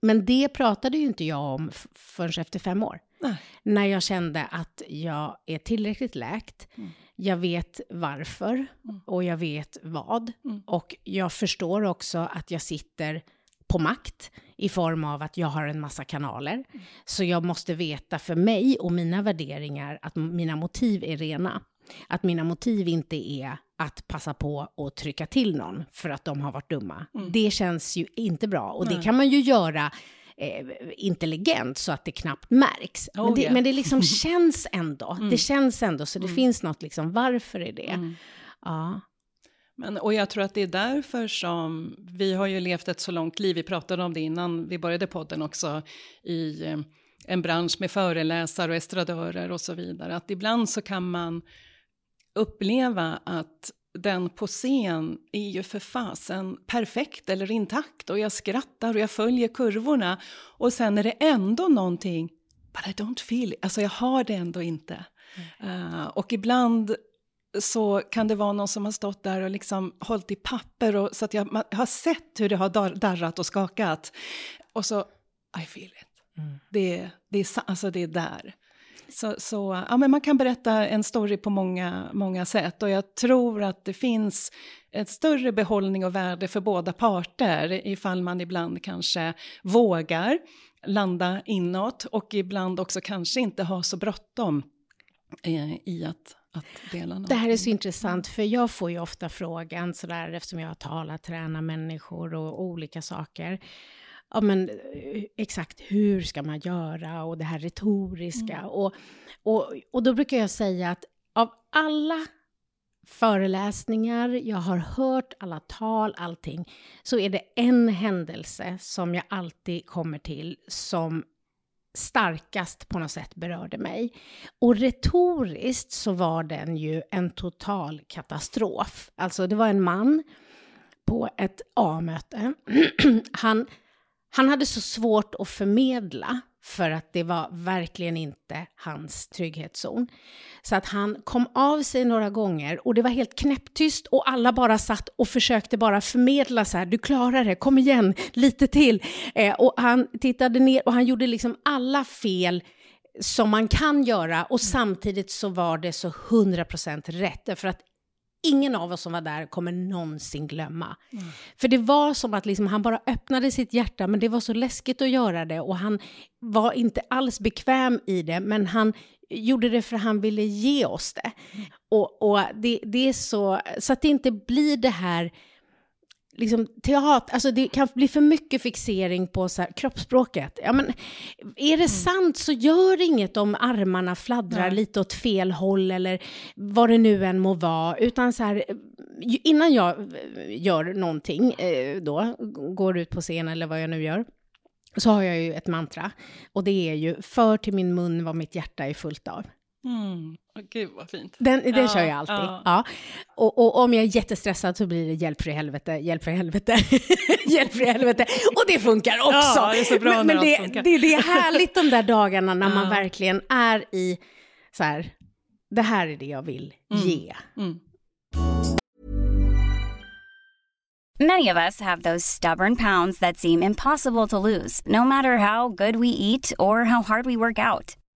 Speaker 2: Men det pratade ju inte jag om förrän efter fem år.
Speaker 3: Nej.
Speaker 2: När jag kände att jag är tillräckligt läkt.
Speaker 3: Mm.
Speaker 2: Jag vet varför och jag vet vad.
Speaker 3: Mm.
Speaker 2: Och jag förstår också att jag sitter på makt i form av att jag har en massa kanaler.
Speaker 3: Mm.
Speaker 2: Så jag måste veta för mig och mina värderingar att mina motiv är rena. Att mina motiv inte är att passa på och trycka till någon för att de har varit dumma. Det känns ju inte bra och det
Speaker 3: Mm. Nej.
Speaker 2: kan man ju göra eh, intelligent så att det knappt märks.
Speaker 3: Oh,
Speaker 2: men, det.
Speaker 3: Mm.
Speaker 2: men det liksom <laughs> känns ändå. Det känns ändå, så det finns något liksom, varför är det? Ja.
Speaker 3: Men, och jag tror att det är därför som vi har ju levt ett så långt liv, vi pratade om det innan vi började podden också, i eh, en bransch med föreläsare och estradörer och så vidare, att ibland så kan man uppleva att den på scen är ju för fasen perfekt eller intakt och jag skrattar och jag följer kurvorna och sen är det ändå någonting, but I don't feel it, alltså jag har det ändå inte. Eh, och ibland så kan det vara någon som har stått där och liksom hållit i papper och, så att jag man, har sett hur det har dar, darrat och skakat. Och så, I feel it. Det, det, är, alltså det är där. Så, så ja, men man kan berätta en story på många, många sätt och jag tror att det finns ett större behållning och värde för båda parter ifall man ibland kanske vågar landa inåt och ibland också kanske inte har så bråttom eh, i att, att dela något.
Speaker 2: Det här är så intressant, för jag får ju ofta frågan sådär, eftersom jag har talat, tränat människor och olika saker. Ja, men eh, exakt hur ska man göra och det här retoriska. Och, och, och då brukar jag säga att av alla föreläsningar, jag har hört alla tal, allting, så är det en händelse som jag alltid kommer till som starkast på något sätt berörde mig. Och retoriskt så var den ju en total katastrof. Alltså det var en man på ett A-möte. <clears throat> han, han hade så svårt att förmedla för att det var verkligen inte hans trygghetszon. Så att han kom av sig några gånger och det var helt knäpptyst och alla bara satt och försökte bara förmedla så här, du klarar det, kom igen, lite till. Eh, och han tittade ner och han gjorde liksom alla fel som man kan göra och samtidigt så var det så 100% rätt. För att ingen av oss som var där kommer någonsin glömma. För det var som att liksom, han bara öppnade sitt hjärta, men det var så läskigt att göra det och han var inte alls bekväm i det, men han gjorde det för att han ville ge oss det. Och, och det, det är så, så att det inte blir det här liksom teater, alltså det kan bli för mycket fixering på så här, kroppsspråket. Ja, men, är det sant så gör inget om armarna fladdrar
Speaker 3: Nej.
Speaker 2: lite åt fel håll eller vad det nu än må vara. Utan så här, innan jag eh, gör någonting eh, då, går ut på scen eller vad jag nu gör, så har jag ju ett mantra. Och det är ju, för till min mun vad mitt hjärta är fullt av.
Speaker 3: Mm. Gud vad fint.
Speaker 2: Den, den
Speaker 3: Ja,
Speaker 2: kör jag alltid.
Speaker 3: ja.
Speaker 2: Ja. Och, och om jag är jättestressad så blir det hjälp för i helvete, hjälp för i helvete, <laughs> hjälp för i helvete. Och det funkar också.
Speaker 3: Ja, det är så bra
Speaker 2: men
Speaker 3: när
Speaker 2: men det, det, det är härligt de där dagarna när man verkligen är i så här, det här är det jag vill ge.
Speaker 3: Mm.
Speaker 4: Many of us have those stubborn pounds that seem impossible to lose, no matter how good we eat or how hard we work out.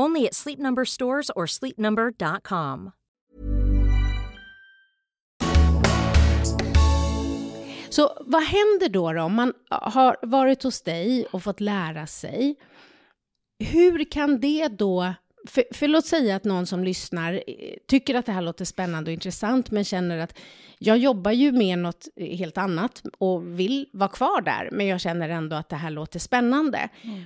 Speaker 1: Only at Sleep Number stores or sleepnumber.com.
Speaker 2: Så vad händer då, då om man har varit hos dig och fått lära sig hur kan det då för, för låt säga att någon som lyssnar eh, tycker att det här låter spännande och intressant, men känner att jag jobbar ju med något helt annat och vill vara kvar där, men jag känner ändå att det här låter spännande. Mm.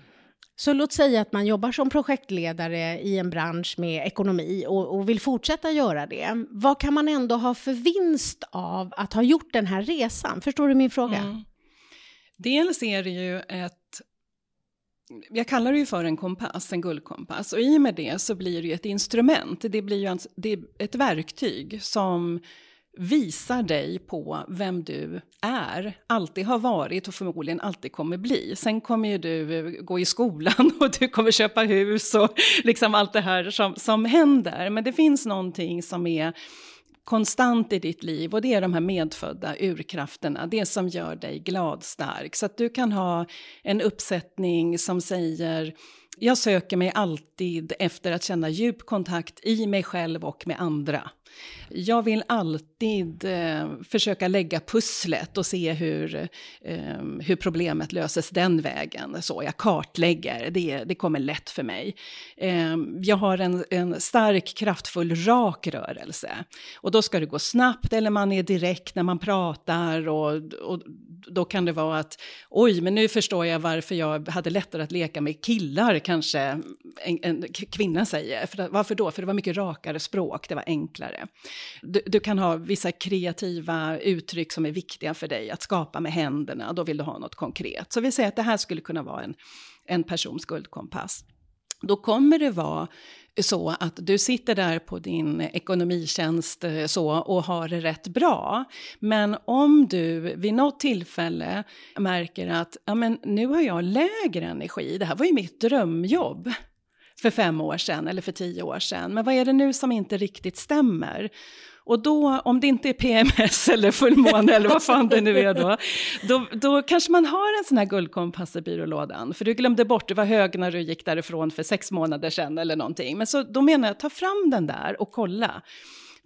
Speaker 2: Så låt säga att man jobbar som projektledare i en bransch med ekonomi och, och, vill fortsätta göra det. Vad kan man ändå ha för vinst av att ha gjort den här resan? Förstår du min fråga? Mm.
Speaker 3: Dels är det ju ett jag kallar det ju för en kompass, en guldkompass. Och i och med det så blir det ju ett instrument. Det blir ju alltså, ett verktyg som visar dig på vem du är, alltid har varit och förmodligen alltid kommer bli. Sen kommer ju du gå i skolan <laughs> och du kommer köpa hus och liksom allt det här som, som händer. Men det finns någonting som är konstant i ditt liv och det är de här medfödda urkrafterna, det som gör dig glad stark. Så att du kan ha en uppsättning som säger jag söker mig alltid efter att känna djup kontakt i mig själv och med andra. Jag vill alltid eh, försöka lägga pusslet och se hur, eh, hur problemet löses den vägen. Så jag kartlägger, det, det kommer lätt för mig. Eh, jag har en, en stark, kraftfull, rak rörelse. Och då ska det gå snabbt eller man är direkt när man pratar och, och då kan det vara att oj, men nu förstår jag varför jag hade lättare att leka med killar kanske en, en kvinna säger. För, varför då? För det var mycket rakare språk, det var enklare. Du, du, kan ha vissa kreativa uttryck som är viktiga för dig att skapa med händerna, då vill du ha något konkret. Så vi säger att det här skulle kunna vara en, en persons guldkompass. Då kommer det vara så att du sitter där på din ekonomitjänst eh, så, och har det rätt bra. Men om du vid något tillfälle märker att ja, men nu har jag lägre energi, det här var ju mitt drömjobb för fem år sedan eller för tio år sedan, men vad är det nu som inte riktigt stämmer? Och då, om det inte är PMS <laughs> eller fullmåne eller vad fan det nu är då, då, då kanske man har en sån här guldkompass i byrålådan. För du glömde bort, du var hög när du gick därifrån för sex månader sedan eller någonting. Men så då menar jag, ta fram den där och kolla.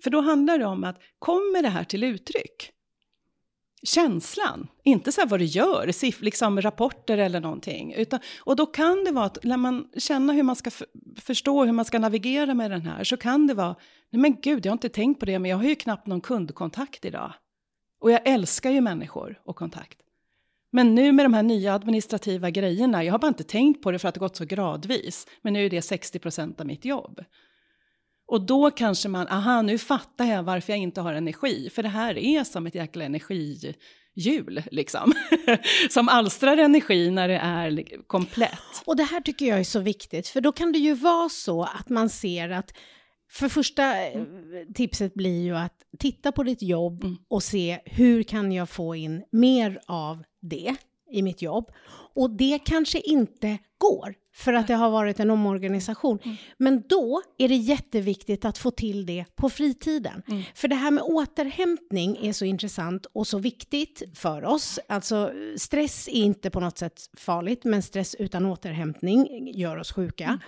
Speaker 3: För då handlar det om att, kommer det här till uttryck? Känslan, inte så här vad du gör, siff, liksom rapporter eller någonting. Utan, och då kan det vara att när man känner hur man ska förstå hur man ska navigera med den här så kan det vara, nej men gud, jag har inte tänkt på det, men jag har ju knappt någon kundkontakt idag. Och jag älskar ju människor och kontakt. Men nu med de här nya administrativa grejerna, jag har bara inte tänkt på det för att det gått så gradvis, men nu är det 60 procent av mitt jobb. Och då kanske man, aha, nu fattar jag varför jag inte har energi, för det här är som ett jäkla energihjul, liksom. <laughs> som alstrar energi när det är komplett.
Speaker 2: Och det här tycker jag är så viktigt, för då kan det ju vara så att man ser att för första mm. tipset blir ju att titta på ditt jobb mm. och se hur kan jag få in mer av det i mitt jobb. Och det kanske inte går för att det har varit en omorganisation. Mm. Men då är det jätteviktigt att få till det på fritiden. Mm. För det här med återhämtning är så intressant och så viktigt för oss. Alltså stress är inte på något sätt farligt, men stress utan återhämtning gör oss sjuka. Mm.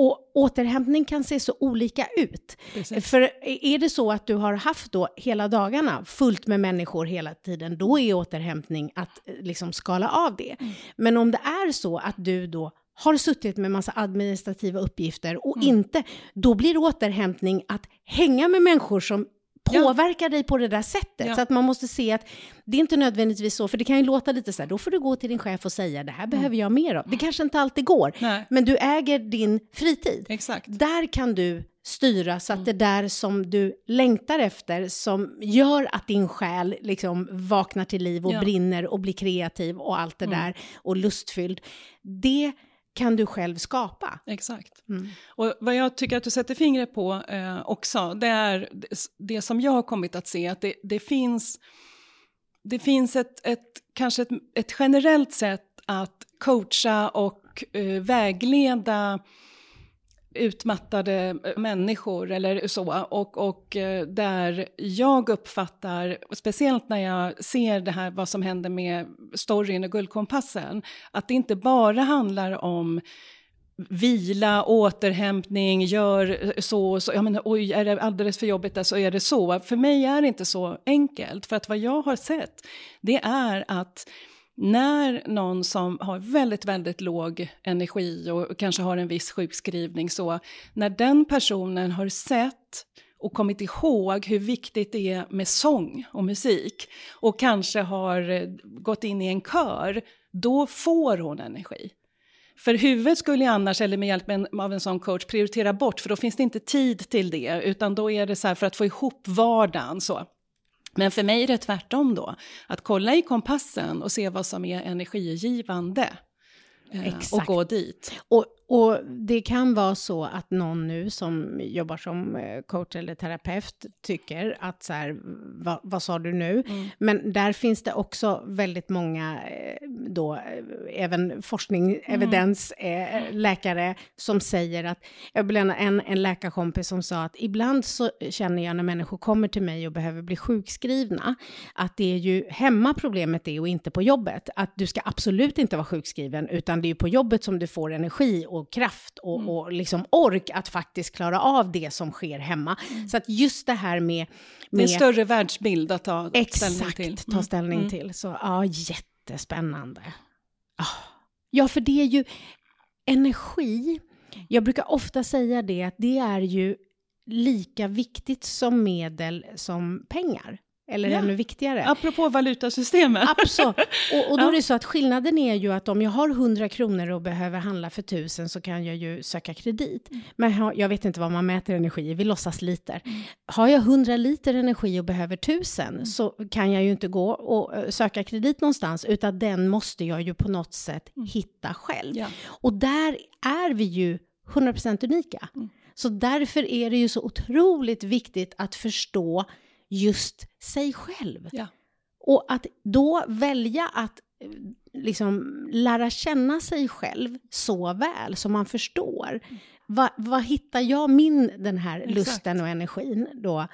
Speaker 2: Och återhämtning kan se så olika ut. Precis. För är det så att du har haft då hela dagarna fullt med människor hela tiden, då är återhämtning att eh, liksom skala av det. Mm. Men om det är så att du då har suttit med massa administrativa uppgifter och mm. inte, då blir återhämtning att hänga med människor som påverkar ja. dig på det där sättet. Ja. Så att man måste se att det är inte nödvändigtvis så, för det kan ju låta lite så här, då får du gå till din chef och säga det här mm. behöver jag mer av. Det kanske inte alltid går, Nej. men du äger din fritid.
Speaker 3: Exakt.
Speaker 2: Där kan du styra så att mm. det där som du längtar efter, som gör att din själ liksom vaknar till liv och ja. brinner och blir kreativ och allt det mm. där och lustfylld, det kan du själv skapa.
Speaker 3: Exakt. Mm. Och vad jag tycker att du sätter fingret på eh, också, det är det som jag har kommit att se, att det, det finns, det finns ett, ett kanske ett, ett generellt sätt att coacha och eh, vägleda utmattade människor eller så. Och, och eh, där jag uppfattar, speciellt när jag ser det här vad som händer med storyn och Guldkompassen, att det inte bara handlar om vila, återhämtning, gör eh, så och så. Jag menar, oj, är det alldeles för jobbigt så är det så. För mig är det inte så enkelt, för att vad jag har sett, det är att när någon som har väldigt, väldigt låg energi och kanske har en viss sjukskrivning så, när den personen har sett och kommit ihåg hur viktigt det är med sång och musik och kanske har eh, gått in i en kör, då får hon energi. För huvudet skulle ju annars, eller med hjälp av en sån coach, prioritera bort, för då finns det inte tid till det, utan då är det så här för att få ihop vardagen. Så. Men för mig är det tvärtom då, att kolla i kompassen och se vad som är energigivande. Eh, och gå dit.
Speaker 2: Och, och det kan vara så att någon nu som jobbar som eh, coach eller terapeut tycker att så här, vad, vad sa du nu? Mm. Men där finns det också väldigt många, eh, då, eh, även forskning, mm. evidens, eh, läkare som säger att, jag bland en, en läkarkompis som sa att ibland så känner jag när människor kommer till mig och behöver bli sjukskrivna, att det är ju hemma problemet är och inte på jobbet. Att du ska absolut inte vara sjukskriven, utan det är ju på jobbet som du får energi och kraft och, mm. och liksom ork att faktiskt klara av det som sker hemma. Mm. Så att just det här med... med
Speaker 3: en större världsbild att ta
Speaker 2: exakt,
Speaker 3: ställning till.
Speaker 2: Exakt, ta ställning mm. till. Så ja, jättespännande. Ah. Ja, för det är ju energi. Jag brukar ofta säga det, att det är ju lika viktigt som medel som pengar. Eller ja. ännu viktigare.
Speaker 3: Apropå valutasystemet.
Speaker 2: Absolut. Och, och då <laughs> ja. är det så att skillnaden är ju att om jag har 100 kronor och behöver handla för 1000 så kan jag ju söka kredit. Mm. Men jag vet inte vad man mäter energi vi låtsas liter. Mm. Har jag 100 liter energi och behöver 1000 mm. så kan jag ju inte gå och söka kredit någonstans, utan den måste jag ju på något sätt hitta själv. Ja. Och där är vi ju 100% unika. Så därför är det ju så otroligt viktigt att förstå just sig själv. Ja. Och att då välja att eh, liksom lära känna sig själv så väl som man förstår. Vad, vad hittar jag min, den här Exakt. lusten och energin då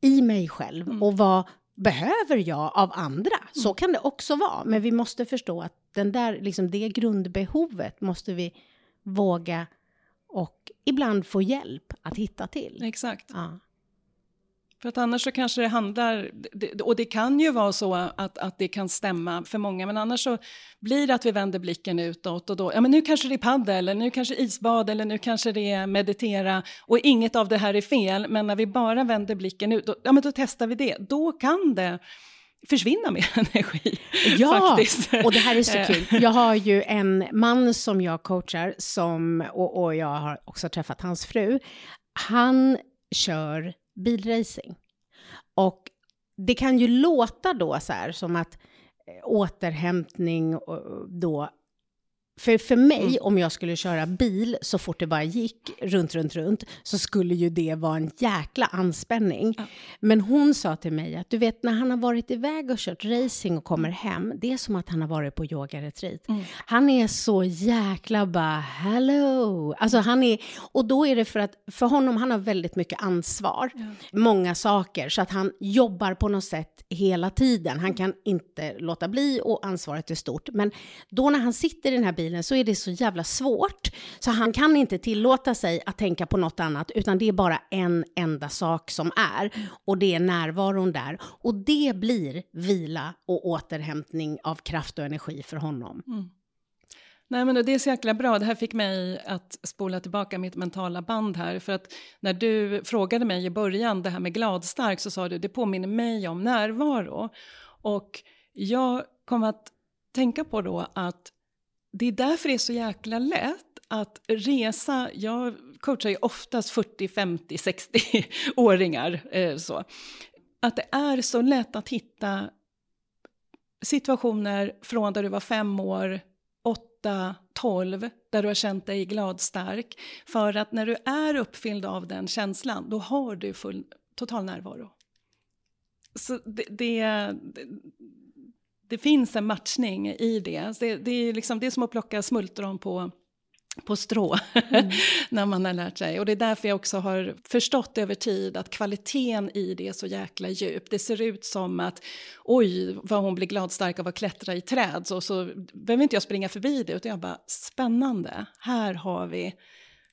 Speaker 2: i mig själv? Mm. Och vad behöver jag av andra? Så mm. kan det också vara. Men vi måste förstå att den där, liksom det grundbehovet måste vi våga och ibland få hjälp att hitta till.
Speaker 3: Exakt. Ja. För att annars så kanske det handlar, och det kan ju vara så att, att det kan stämma för många, men annars så blir det att vi vänder blicken utåt och då, ja men nu kanske det är paddel, eller nu kanske isbad, eller nu kanske det är meditera, och inget av det här är fel, men när vi bara vänder blicken ut, då, ja men då testar vi det, då kan det försvinna mer <laughs> energi.
Speaker 2: Ja, faktiskt. och det här är så kul. Jag har ju en man som jag coachar, som, och, och jag har också träffat hans fru. Han kör bilracing. Och det kan ju låta då så här som att eh, återhämtning eh, då för, för mig, mm. om jag skulle köra bil så fort det bara gick, runt, runt, runt, så skulle ju det vara en jäkla anspänning. Ja. Men hon sa till mig att du vet, när han har varit iväg och kört racing och kommer hem, det är som att han har varit på yogaretreat. Mm. Han är så jäkla bara, hello! Alltså han är, och då är det för att, för honom, han har väldigt mycket ansvar, ja. många saker, så att han jobbar på något sätt hela tiden. Han kan inte låta bli och ansvaret är stort. Men då när han sitter i den här bilen bilen så är det så jävla svårt. Så han kan inte tillåta sig att tänka på något annat, utan det är bara en enda sak som är. Och det är närvaron där. Och det blir vila och återhämtning av kraft och energi för honom. Mm.
Speaker 3: Nej men det är så jäkla bra, det här fick mig att spola tillbaka mitt mentala band här. För att när du frågade mig i början, det här med gladstark, så sa du det påminner mig om närvaro. Och jag kom att tänka på då att det är därför det är så jäkla lätt att resa. Jag coachar ju oftast 40, 50, 60-åringar. Eh, så. Att det är så lätt att hitta situationer från där du var fem år, åtta, tolv, där du har känt dig glad stark. För att när du är uppfylld av den känslan, då har du full, total närvaro. Så det, det, det finns en matchning i det. Det, det, är, liksom, det är som att plocka smultron på, på strå <laughs> mm. när man har lärt sig. Och det är därför jag också har förstått över tid att kvaliteten i det är så jäkla djup. Det ser ut som att oj, vad hon blir gladstark av att klättra i träd. Så, så behöver inte jag springa förbi det, utan jag bara spännande. Här har vi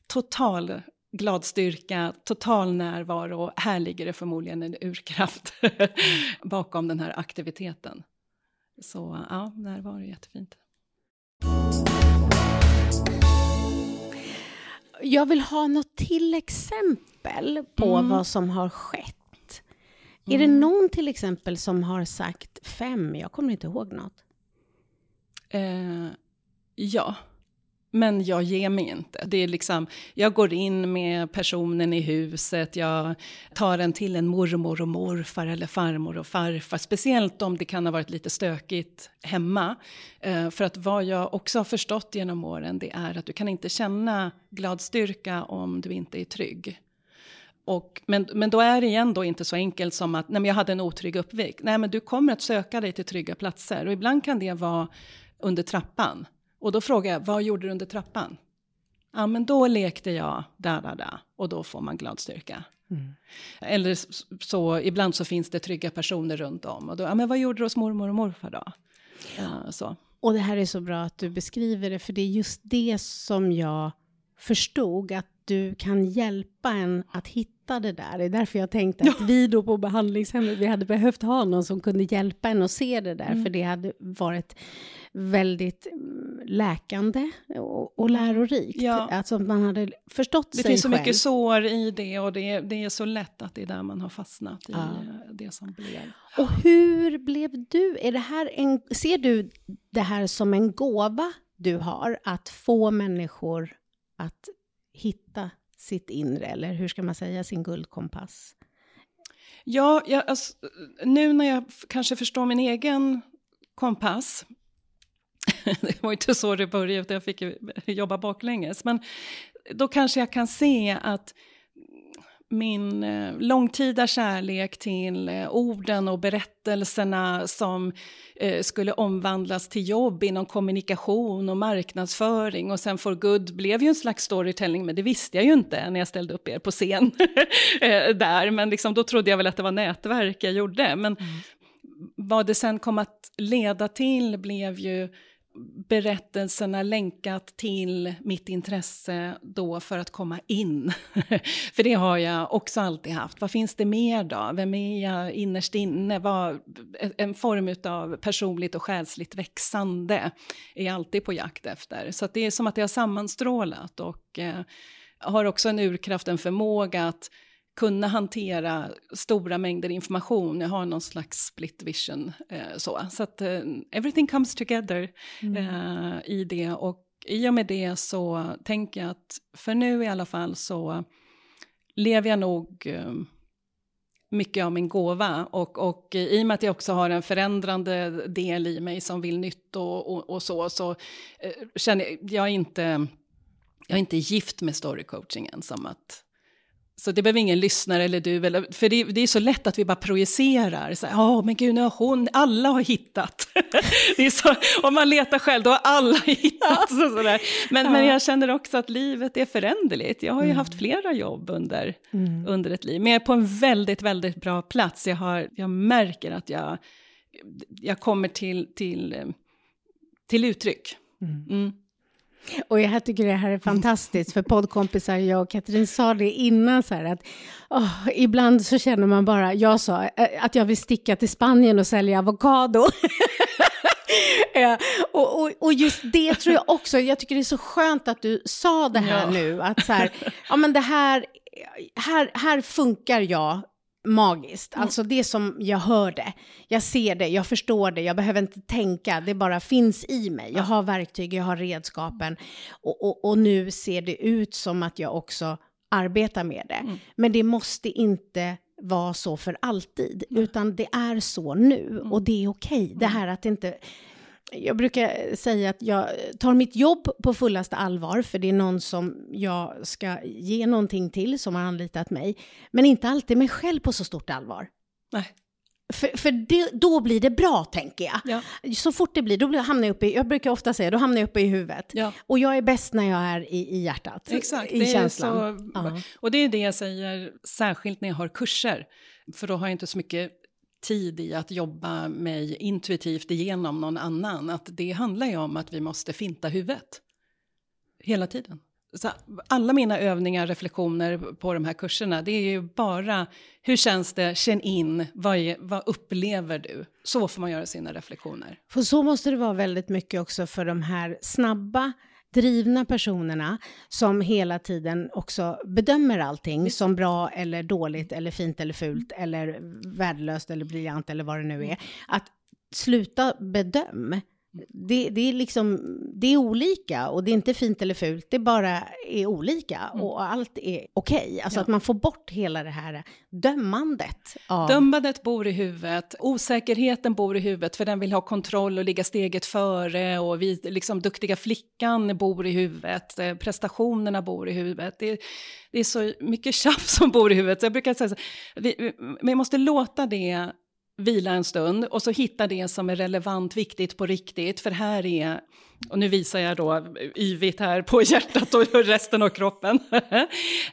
Speaker 3: total gladstyrka, total närvaro. Här ligger det förmodligen en urkraft <laughs> bakom den här aktiviteten. Så ja, där var det jättefint.
Speaker 2: Jag vill ha något till exempel på
Speaker 3: Mm.
Speaker 2: vad som har skett. Är det någon till exempel som har sagt fem? Jag kommer inte ihåg något.
Speaker 3: Eh, ja, men jag ger mig inte. Det är liksom, jag går in med personen i huset, jag tar en till en mormor och morfar eller farmor och farfar. Speciellt om det kan ha varit lite stökigt hemma. Eh, för att vad jag också har förstått genom åren det är att du kan inte känna glad styrka om du inte är trygg. Och, men, men då är det igen då inte så enkelt som att nej men jag hade en otrygg uppväxt. Nej men du kommer att söka dig till trygga platser och ibland kan det vara under trappan. Och då frågar jag, vad gjorde du under trappan? Ja men då lekte jag där, där, där. Och då får man glad styrka. Eller s- så, ibland så finns det trygga personer runt om. Och då, ja men vad gjorde du hos mormor och morfar då? Ja, så.
Speaker 2: Och det här är så bra att du beskriver det, för det är just det som jag förstod, att du kan hjälpa en att hitta det där. Det är därför jag tänkte att vi då på behandlingshemmet, vi hade behövt ha någon som kunde hjälpa en att se det där,
Speaker 3: Mm.
Speaker 2: för det hade varit väldigt mm, läkande och, och lärorikt.
Speaker 3: Ja.
Speaker 2: Alltså att man hade förstått
Speaker 3: Det
Speaker 2: sig
Speaker 3: finns så
Speaker 2: själv.
Speaker 3: mycket sår i det och det, det är så lätt att det är där man har fastnat i
Speaker 2: Ja.
Speaker 3: eh, det som blev.
Speaker 2: Och hur blev du? Är det här en, ser du det här som en gåva du har, att få människor att hitta sitt inre, eller hur ska man säga, sin guldkompass?
Speaker 3: Ja, jag, alltså, nu när jag kanske förstår min egen kompass. <laughs> det var inte så det började, utan jag fick jobba baklänges. Men då kanske jag kan se att min eh, långtida kärlek till eh, orden och berättelserna som eh, skulle omvandlas till jobb inom kommunikation och marknadsföring och sen For Good blev ju en slags storytelling, men det visste jag ju inte när jag ställde upp er på scen <laughs> där, men liksom, då trodde jag väl att det var nätverk jag gjorde. Men vad det sen kom att leda till blev ju berättelserna länkat till mitt intresse då för att komma in. <laughs> för det har jag också alltid haft. Vad finns det mer då? Vem är jag innerst inne? Vad, en form av personligt och själsligt växande är jag alltid på jakt efter. Så att det är som att det har sammanstrålat och eh, har också en urkraft, en förmåga att kunna hantera stora mängder information. Jag har någon slags split vision. Eh, så så att eh, everything comes together eh, i det. Och i och med det så tänker jag att för nu i alla fall så lever jag nog eh, mycket av min gåva. Och, och i och med att jag också har en förändrande del i mig som vill nytt och, och, och så, så eh, känner jag, jag är inte, jag är inte gift med storycoachingen som att så det behöver ingen lyssnare eller du, eller, för det, det är så lätt att vi bara projicerar. Ja, men gud, nu har hon, alla har hittat. <laughs> det är så, om man letar själv, då har alla <laughs> hittat. Så, sådär. Men, men jag känner också att livet är föränderligt. Jag har ju haft flera jobb under, under ett liv. Men jag är på en väldigt, väldigt bra plats. Jag, har, jag märker att jag, jag kommer till, till, till uttryck. Mm.
Speaker 2: Och jag tycker det här är fantastiskt, för poddkompisar, jag och Katrin sa det innan, så här att åh, ibland så känner man bara, jag sa eh, att jag vill sticka till Spanien och sälja avokado. <laughs> Eh, och, och, och just det tror jag också, jag tycker det är så skönt att du sa det här
Speaker 3: Ja.
Speaker 2: nu, att så här, ja men det här, här, här funkar jag magiskt. Alltså det som jag hör det, jag ser det, jag förstår det, jag behöver inte tänka, det bara finns i mig. Jag har verktyg, jag har redskapen. Och, och, och nu ser det ut som att jag också arbetar med det. Men det måste inte vara så för alltid, utan det är så nu. Och det är okej. Det här att inte jag brukar säga att jag tar mitt jobb på fullaste allvar, för det är någon som jag ska ge någonting till, som har anlitat mig. Men inte alltid mig själv på så stort allvar.
Speaker 3: Nej.
Speaker 2: För, för det, då blir det bra, tänker jag.
Speaker 3: Ja.
Speaker 2: Så fort det blir, då blir, hamnar jag uppe i, jag brukar ofta säga, då hamnar jag uppe i huvudet.
Speaker 3: Ja.
Speaker 2: Och jag är bäst när jag är i, i hjärtat,
Speaker 3: Exakt,
Speaker 2: i
Speaker 3: det är
Speaker 2: känslan.
Speaker 3: så,
Speaker 2: Ja.
Speaker 3: och det är det jag säger särskilt när jag har kurser. För då har jag inte så mycket tid i att jobba mig intuitivt igenom någon annan. Att det handlar ju om att vi måste finta huvudet. Hela tiden. så alla mina övningar, reflektioner på de här kurserna, det är ju bara hur känns det, känn in, vad, är, vad upplever du? Så får man göra sina reflektioner.
Speaker 2: För så måste det vara väldigt mycket också för de här snabba, drivna personerna som hela tiden också bedömer allting som bra eller dåligt eller fint eller fult eller värdelöst eller briljant eller vad det nu är. Att sluta bedöm det, det, är liksom, det är olika och det är inte fint eller fult, det bara är olika mm. och allt är okej. Okay. Alltså ja. att man får bort hela det här dömandet.
Speaker 3: Av... Dömandet bor i huvudet, osäkerheten bor i huvudet för den vill ha kontroll och ligga steget före och vi, liksom duktiga flickan bor i huvudet, eh, prestationerna bor i huvudet. Det, det är så mycket tjafs som bor i huvudet. Så jag brukar säga så, vi, vi måste låta det vila en stund och så hitta det som är relevant, viktigt på riktigt. För här är, och nu visar jag då yvigt här på <laughs> hjärtat och resten av kroppen. <laughs>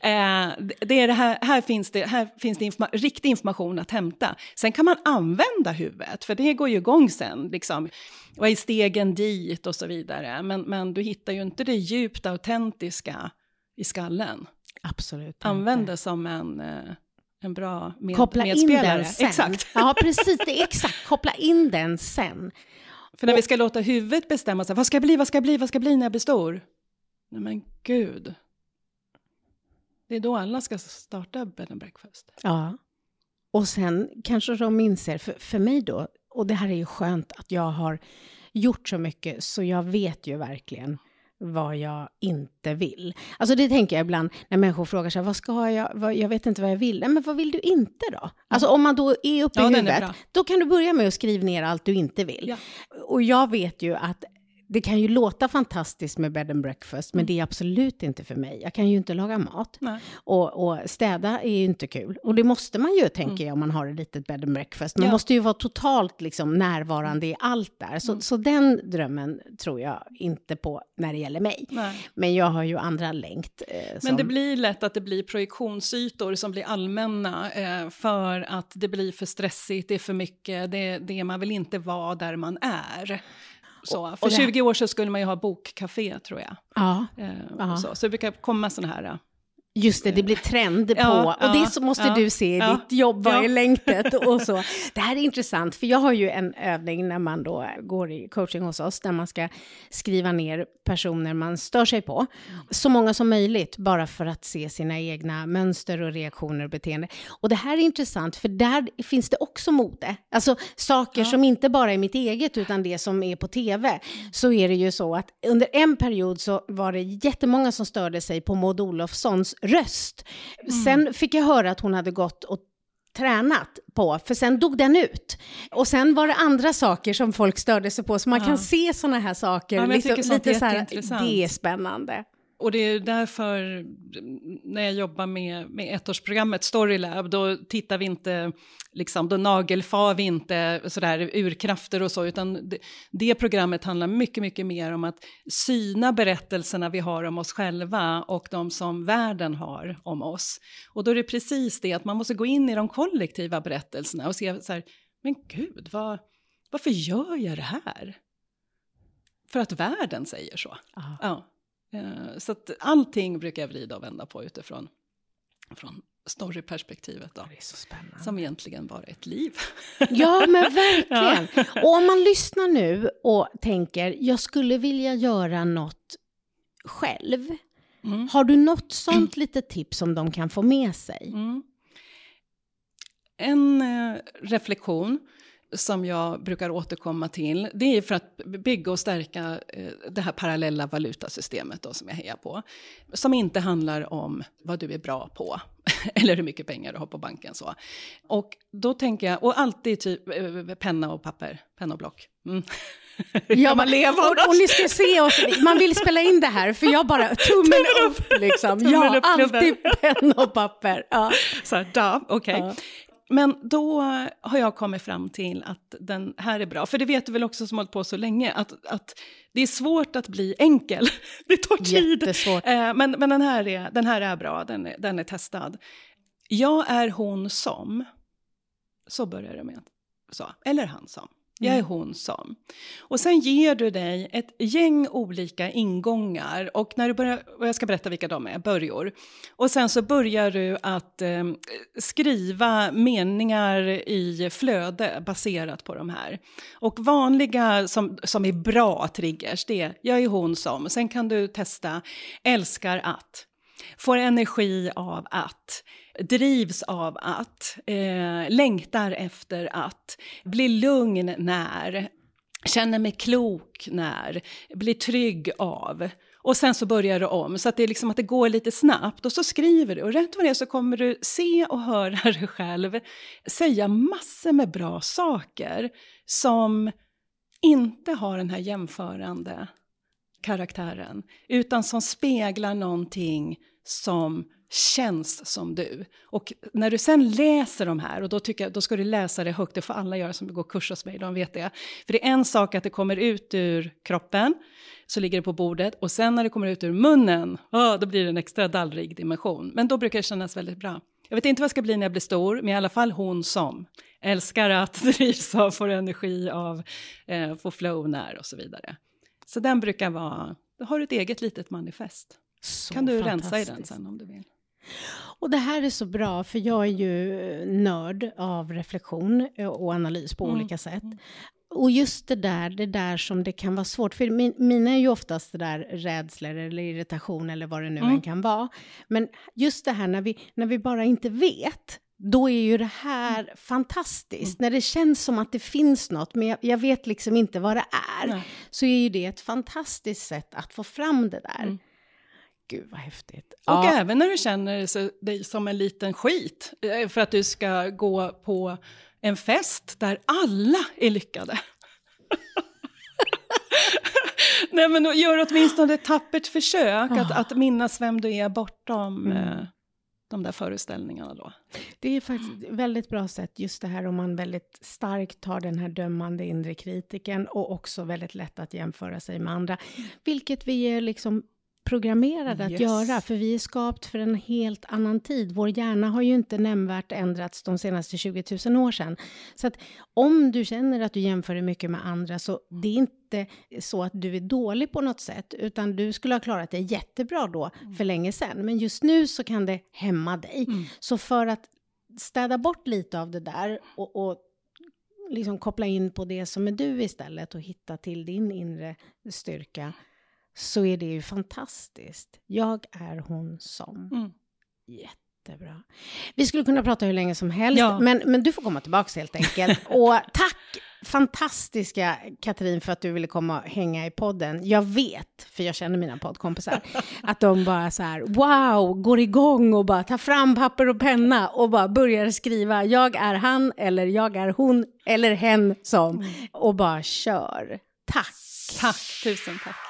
Speaker 3: Eh, det är det här, här finns det, här finns det informa riktig information att hämta. Sen kan man använda huvudet, för det går ju igång sen. Liksom. Vad är stegen dit och så vidare. Men, men du hittar ju inte det djupt autentiska i skallen.
Speaker 2: Absolut.
Speaker 3: Använd det som en eh, en bra med,
Speaker 2: Koppla
Speaker 3: medspelare.
Speaker 2: in den sen.
Speaker 3: Exakt.
Speaker 2: Ja, <laughs> precis. Det är exakt. Koppla in den sen.
Speaker 3: För när och, vi ska låta huvudet bestämma sig, vad ska jag bli, vad ska jag bli, vad ska jag bli när jag blir stor? Nej men gud. Det är då alla ska starta bed and breakfast.
Speaker 2: Ja. Och sen kanske de inser, för, för mig då, och det här är ju skönt att jag har gjort så mycket, så jag vet ju verkligen vad jag inte vill. Alltså det tänker jag ibland när människor frågar sig, vad ska jag, vad, jag vet inte vad jag vill. Men vad vill du inte då? Alltså om man då är uppe ja, i huvudet, då kan du börja med att skriva ner allt du inte vill. Ja. Och jag vet ju att det kan ju låta fantastiskt med bed and breakfast, men mm. det är absolut inte för mig. Jag kan ju inte laga mat. Och, och, städa är ju inte kul. Och det måste man ju, tänker mm. jag, om man har ett litet bed and breakfast. Man ja. måste ju vara totalt liksom, närvarande i allt där. Så, mm. så den drömmen tror jag inte på när det gäller mig. Nej. Men jag har ju andra längt. Eh,
Speaker 3: som... Men det blir lätt att det blir projektionsytor som blir allmänna eh, för att det blir för stressigt, det är för mycket, det, det man vill inte vara där man är. Så, för och 20 år sedan skulle man ju ha bokcafé tror jag.
Speaker 2: Ja.
Speaker 3: Eh, så. så det brukar komma sådana här
Speaker 2: Just det, det blir trend på, ja, och det så måste ja, du se i ja, ditt jobb, vad är längtet och så. <laughs> Det här är intressant, för jag har ju en övning när man då går i coaching hos oss, där man ska skriva ner personer man stör sig på. Så många som möjligt, bara för att se sina egna mönster och reaktioner och beteende. Och det här är intressant, för där finns det också mode. Alltså saker som inte bara är mitt eget, utan det som är på tv. Så är det ju så att under en period så var det jättemånga som störde sig på Maud Olofssons röst. Mm. Sen fick jag höra att hon hade gått och tränat på, för sen dog den ut. Och sen var det andra saker som folk störde sig på, så man ja. kan se sådana här saker. Ja, liksom, lite så här, det är spännande.
Speaker 3: Och det är därför när jag jobbar med, med ettårsprogrammet Storylab, då tittar vi inte, liksom, då nagelfar vi inte sådär urkrafter och så, utan det, det, programmet handlar mycket, mycket mer om att syna berättelserna vi har om oss själva och de som världen har om oss. Och då är det precis det att man måste gå in i de kollektiva berättelserna och se så här, men gud, vad, varför gör jag det här? För att världen säger så. Ja. Eh, så att allting brukar jag vrida och vända på utifrån från storyperspektivet då.
Speaker 2: Det är så spännande.
Speaker 3: Som egentligen bara är ett liv.
Speaker 2: Ja, men <laughs> verkligen. Ja. Och om man lyssnar nu och tänker, jag skulle vilja göra något själv. Mm. Har du något sånt <clears throat> litet tips som de kan få med sig? Mm.
Speaker 3: En eh, reflektion som jag brukar återkomma till, det är för att bygga och stärka eh, det här parallella valutasystemet då, som jag hejar på. Som inte handlar om vad du är bra på, <laughs> eller hur mycket pengar du har på banken. Så. Och då tänker jag, och alltid typ eh, penna och papper, penna och block. Mm. <laughs>
Speaker 2: ja, man leva och, och ni ska se oss, man vill spela in det här för jag bara <laughs> tummen upp liksom. Tummen ja, upp, alltid penna och papper. Ja.
Speaker 3: Så här, okej. Okay. Ja. Men då har jag kommit fram till att den här är bra. För det vet du väl också som hållit på så länge, att, att det är svårt att bli enkel. <laughs> Det tar tid.
Speaker 2: Jättesvårt.
Speaker 3: Eh, men men den, här är, den här är bra, den är, den är testad. Jag är hon som, så börjar det med. Så. Eller han som. Jag är hon som. Och sen ger du dig ett gäng olika ingångar. Och när du börjar, och jag ska berätta vilka de är, börjor. Och sen så börjar du att eh, skriva meningar i flöde baserat på de här. Och vanliga som, som är bra triggers, det är jag är hon som. Sen kan du testa älskar att. Får energi av att, drivs av att, eh, längtar efter att, blir lugn när, känner mig klok när, blir trygg av. Och sen så börjar du om, så att det är liksom att det går lite snabbt. Och så skriver du, och rätt vad det är så kommer du se och höra <laughs> dig själv säga massor med bra saker som inte har den här jämförande karaktären, utan som speglar någonting som känns som du. Och när du sen läser de här, och då, tycker jag, då ska du läsa det högt, det får alla göra som går kurs hos mig, de vet det. För det är en sak att det kommer ut ur kroppen, så ligger det på bordet, och sen när det kommer ut ur munnen, oh, då blir det en extra dallrig dimension. Men då brukar det kännas väldigt bra. Jag vet inte vad jag ska bli när jag blir stor, men i alla fall hon som älskar att <laughs> drivs av, får energi av, eh, får flow när och så vidare. Så den brukar vara, då har du ett eget litet manifest. Så kan du rensa i den sen om du vill.
Speaker 2: Och det här är så bra, för jag är ju nörd av reflektion och analys på mm. olika sätt. Och just det där, det där som det kan vara svårt, för min, mina är ju oftast det där rädslor eller irritation eller vad det nu mm. än kan vara. Men just det här när vi, när vi bara inte vet, då är ju det här mm. fantastiskt. Mm. När det känns som att det finns något, men jag, jag vet liksom inte vad det är, Nej. så är ju det ett fantastiskt sätt att få fram det där. Mm. Gud vad häftigt.
Speaker 3: Och ja. även när du känner dig som en liten skit eh, för att du ska gå på en fest där alla är lyckade. <laughs> Nej men gör åtminstone ett tappert försök oh. att, att minnas vem du är bortom mm de där föreställningarna då.
Speaker 2: Det är faktiskt ett väldigt bra sätt, just det här om man väldigt starkt tar den här dömande inre kritiken och också väldigt lätt att jämföra sig med andra. Vilket vi är liksom programmerade att yes. göra, för vi är skapt för en helt annan tid. Vår hjärna har ju inte nämnvärt ändrats de senaste 20 000 år sedan. Så att om du känner att du jämför dig mycket med andra, så det är inte så att du är dålig på något sätt, utan du skulle ha klarat dig jättebra då mm. för länge sedan. Men just nu så kan det hämma dig. Mm. Så för att städa bort lite av det där och, och liksom koppla in på det som är du istället och hitta till din inre styrka, så är det ju fantastiskt. Jag är hon som. Mm. Jättebra. Vi skulle kunna prata hur länge som helst, ja. men, men du får komma tillbaka helt enkelt. <laughs> Och tack fantastiska Katrin för att du ville komma och hänga i podden. Jag vet, för jag känner mina poddkompisar, <laughs> att de bara så här, wow, går igång och bara tar fram papper och penna och bara börjar skriva, jag är han eller jag är hon eller hen som, mm. och bara kör. Tack!
Speaker 3: Tack, tusen tack.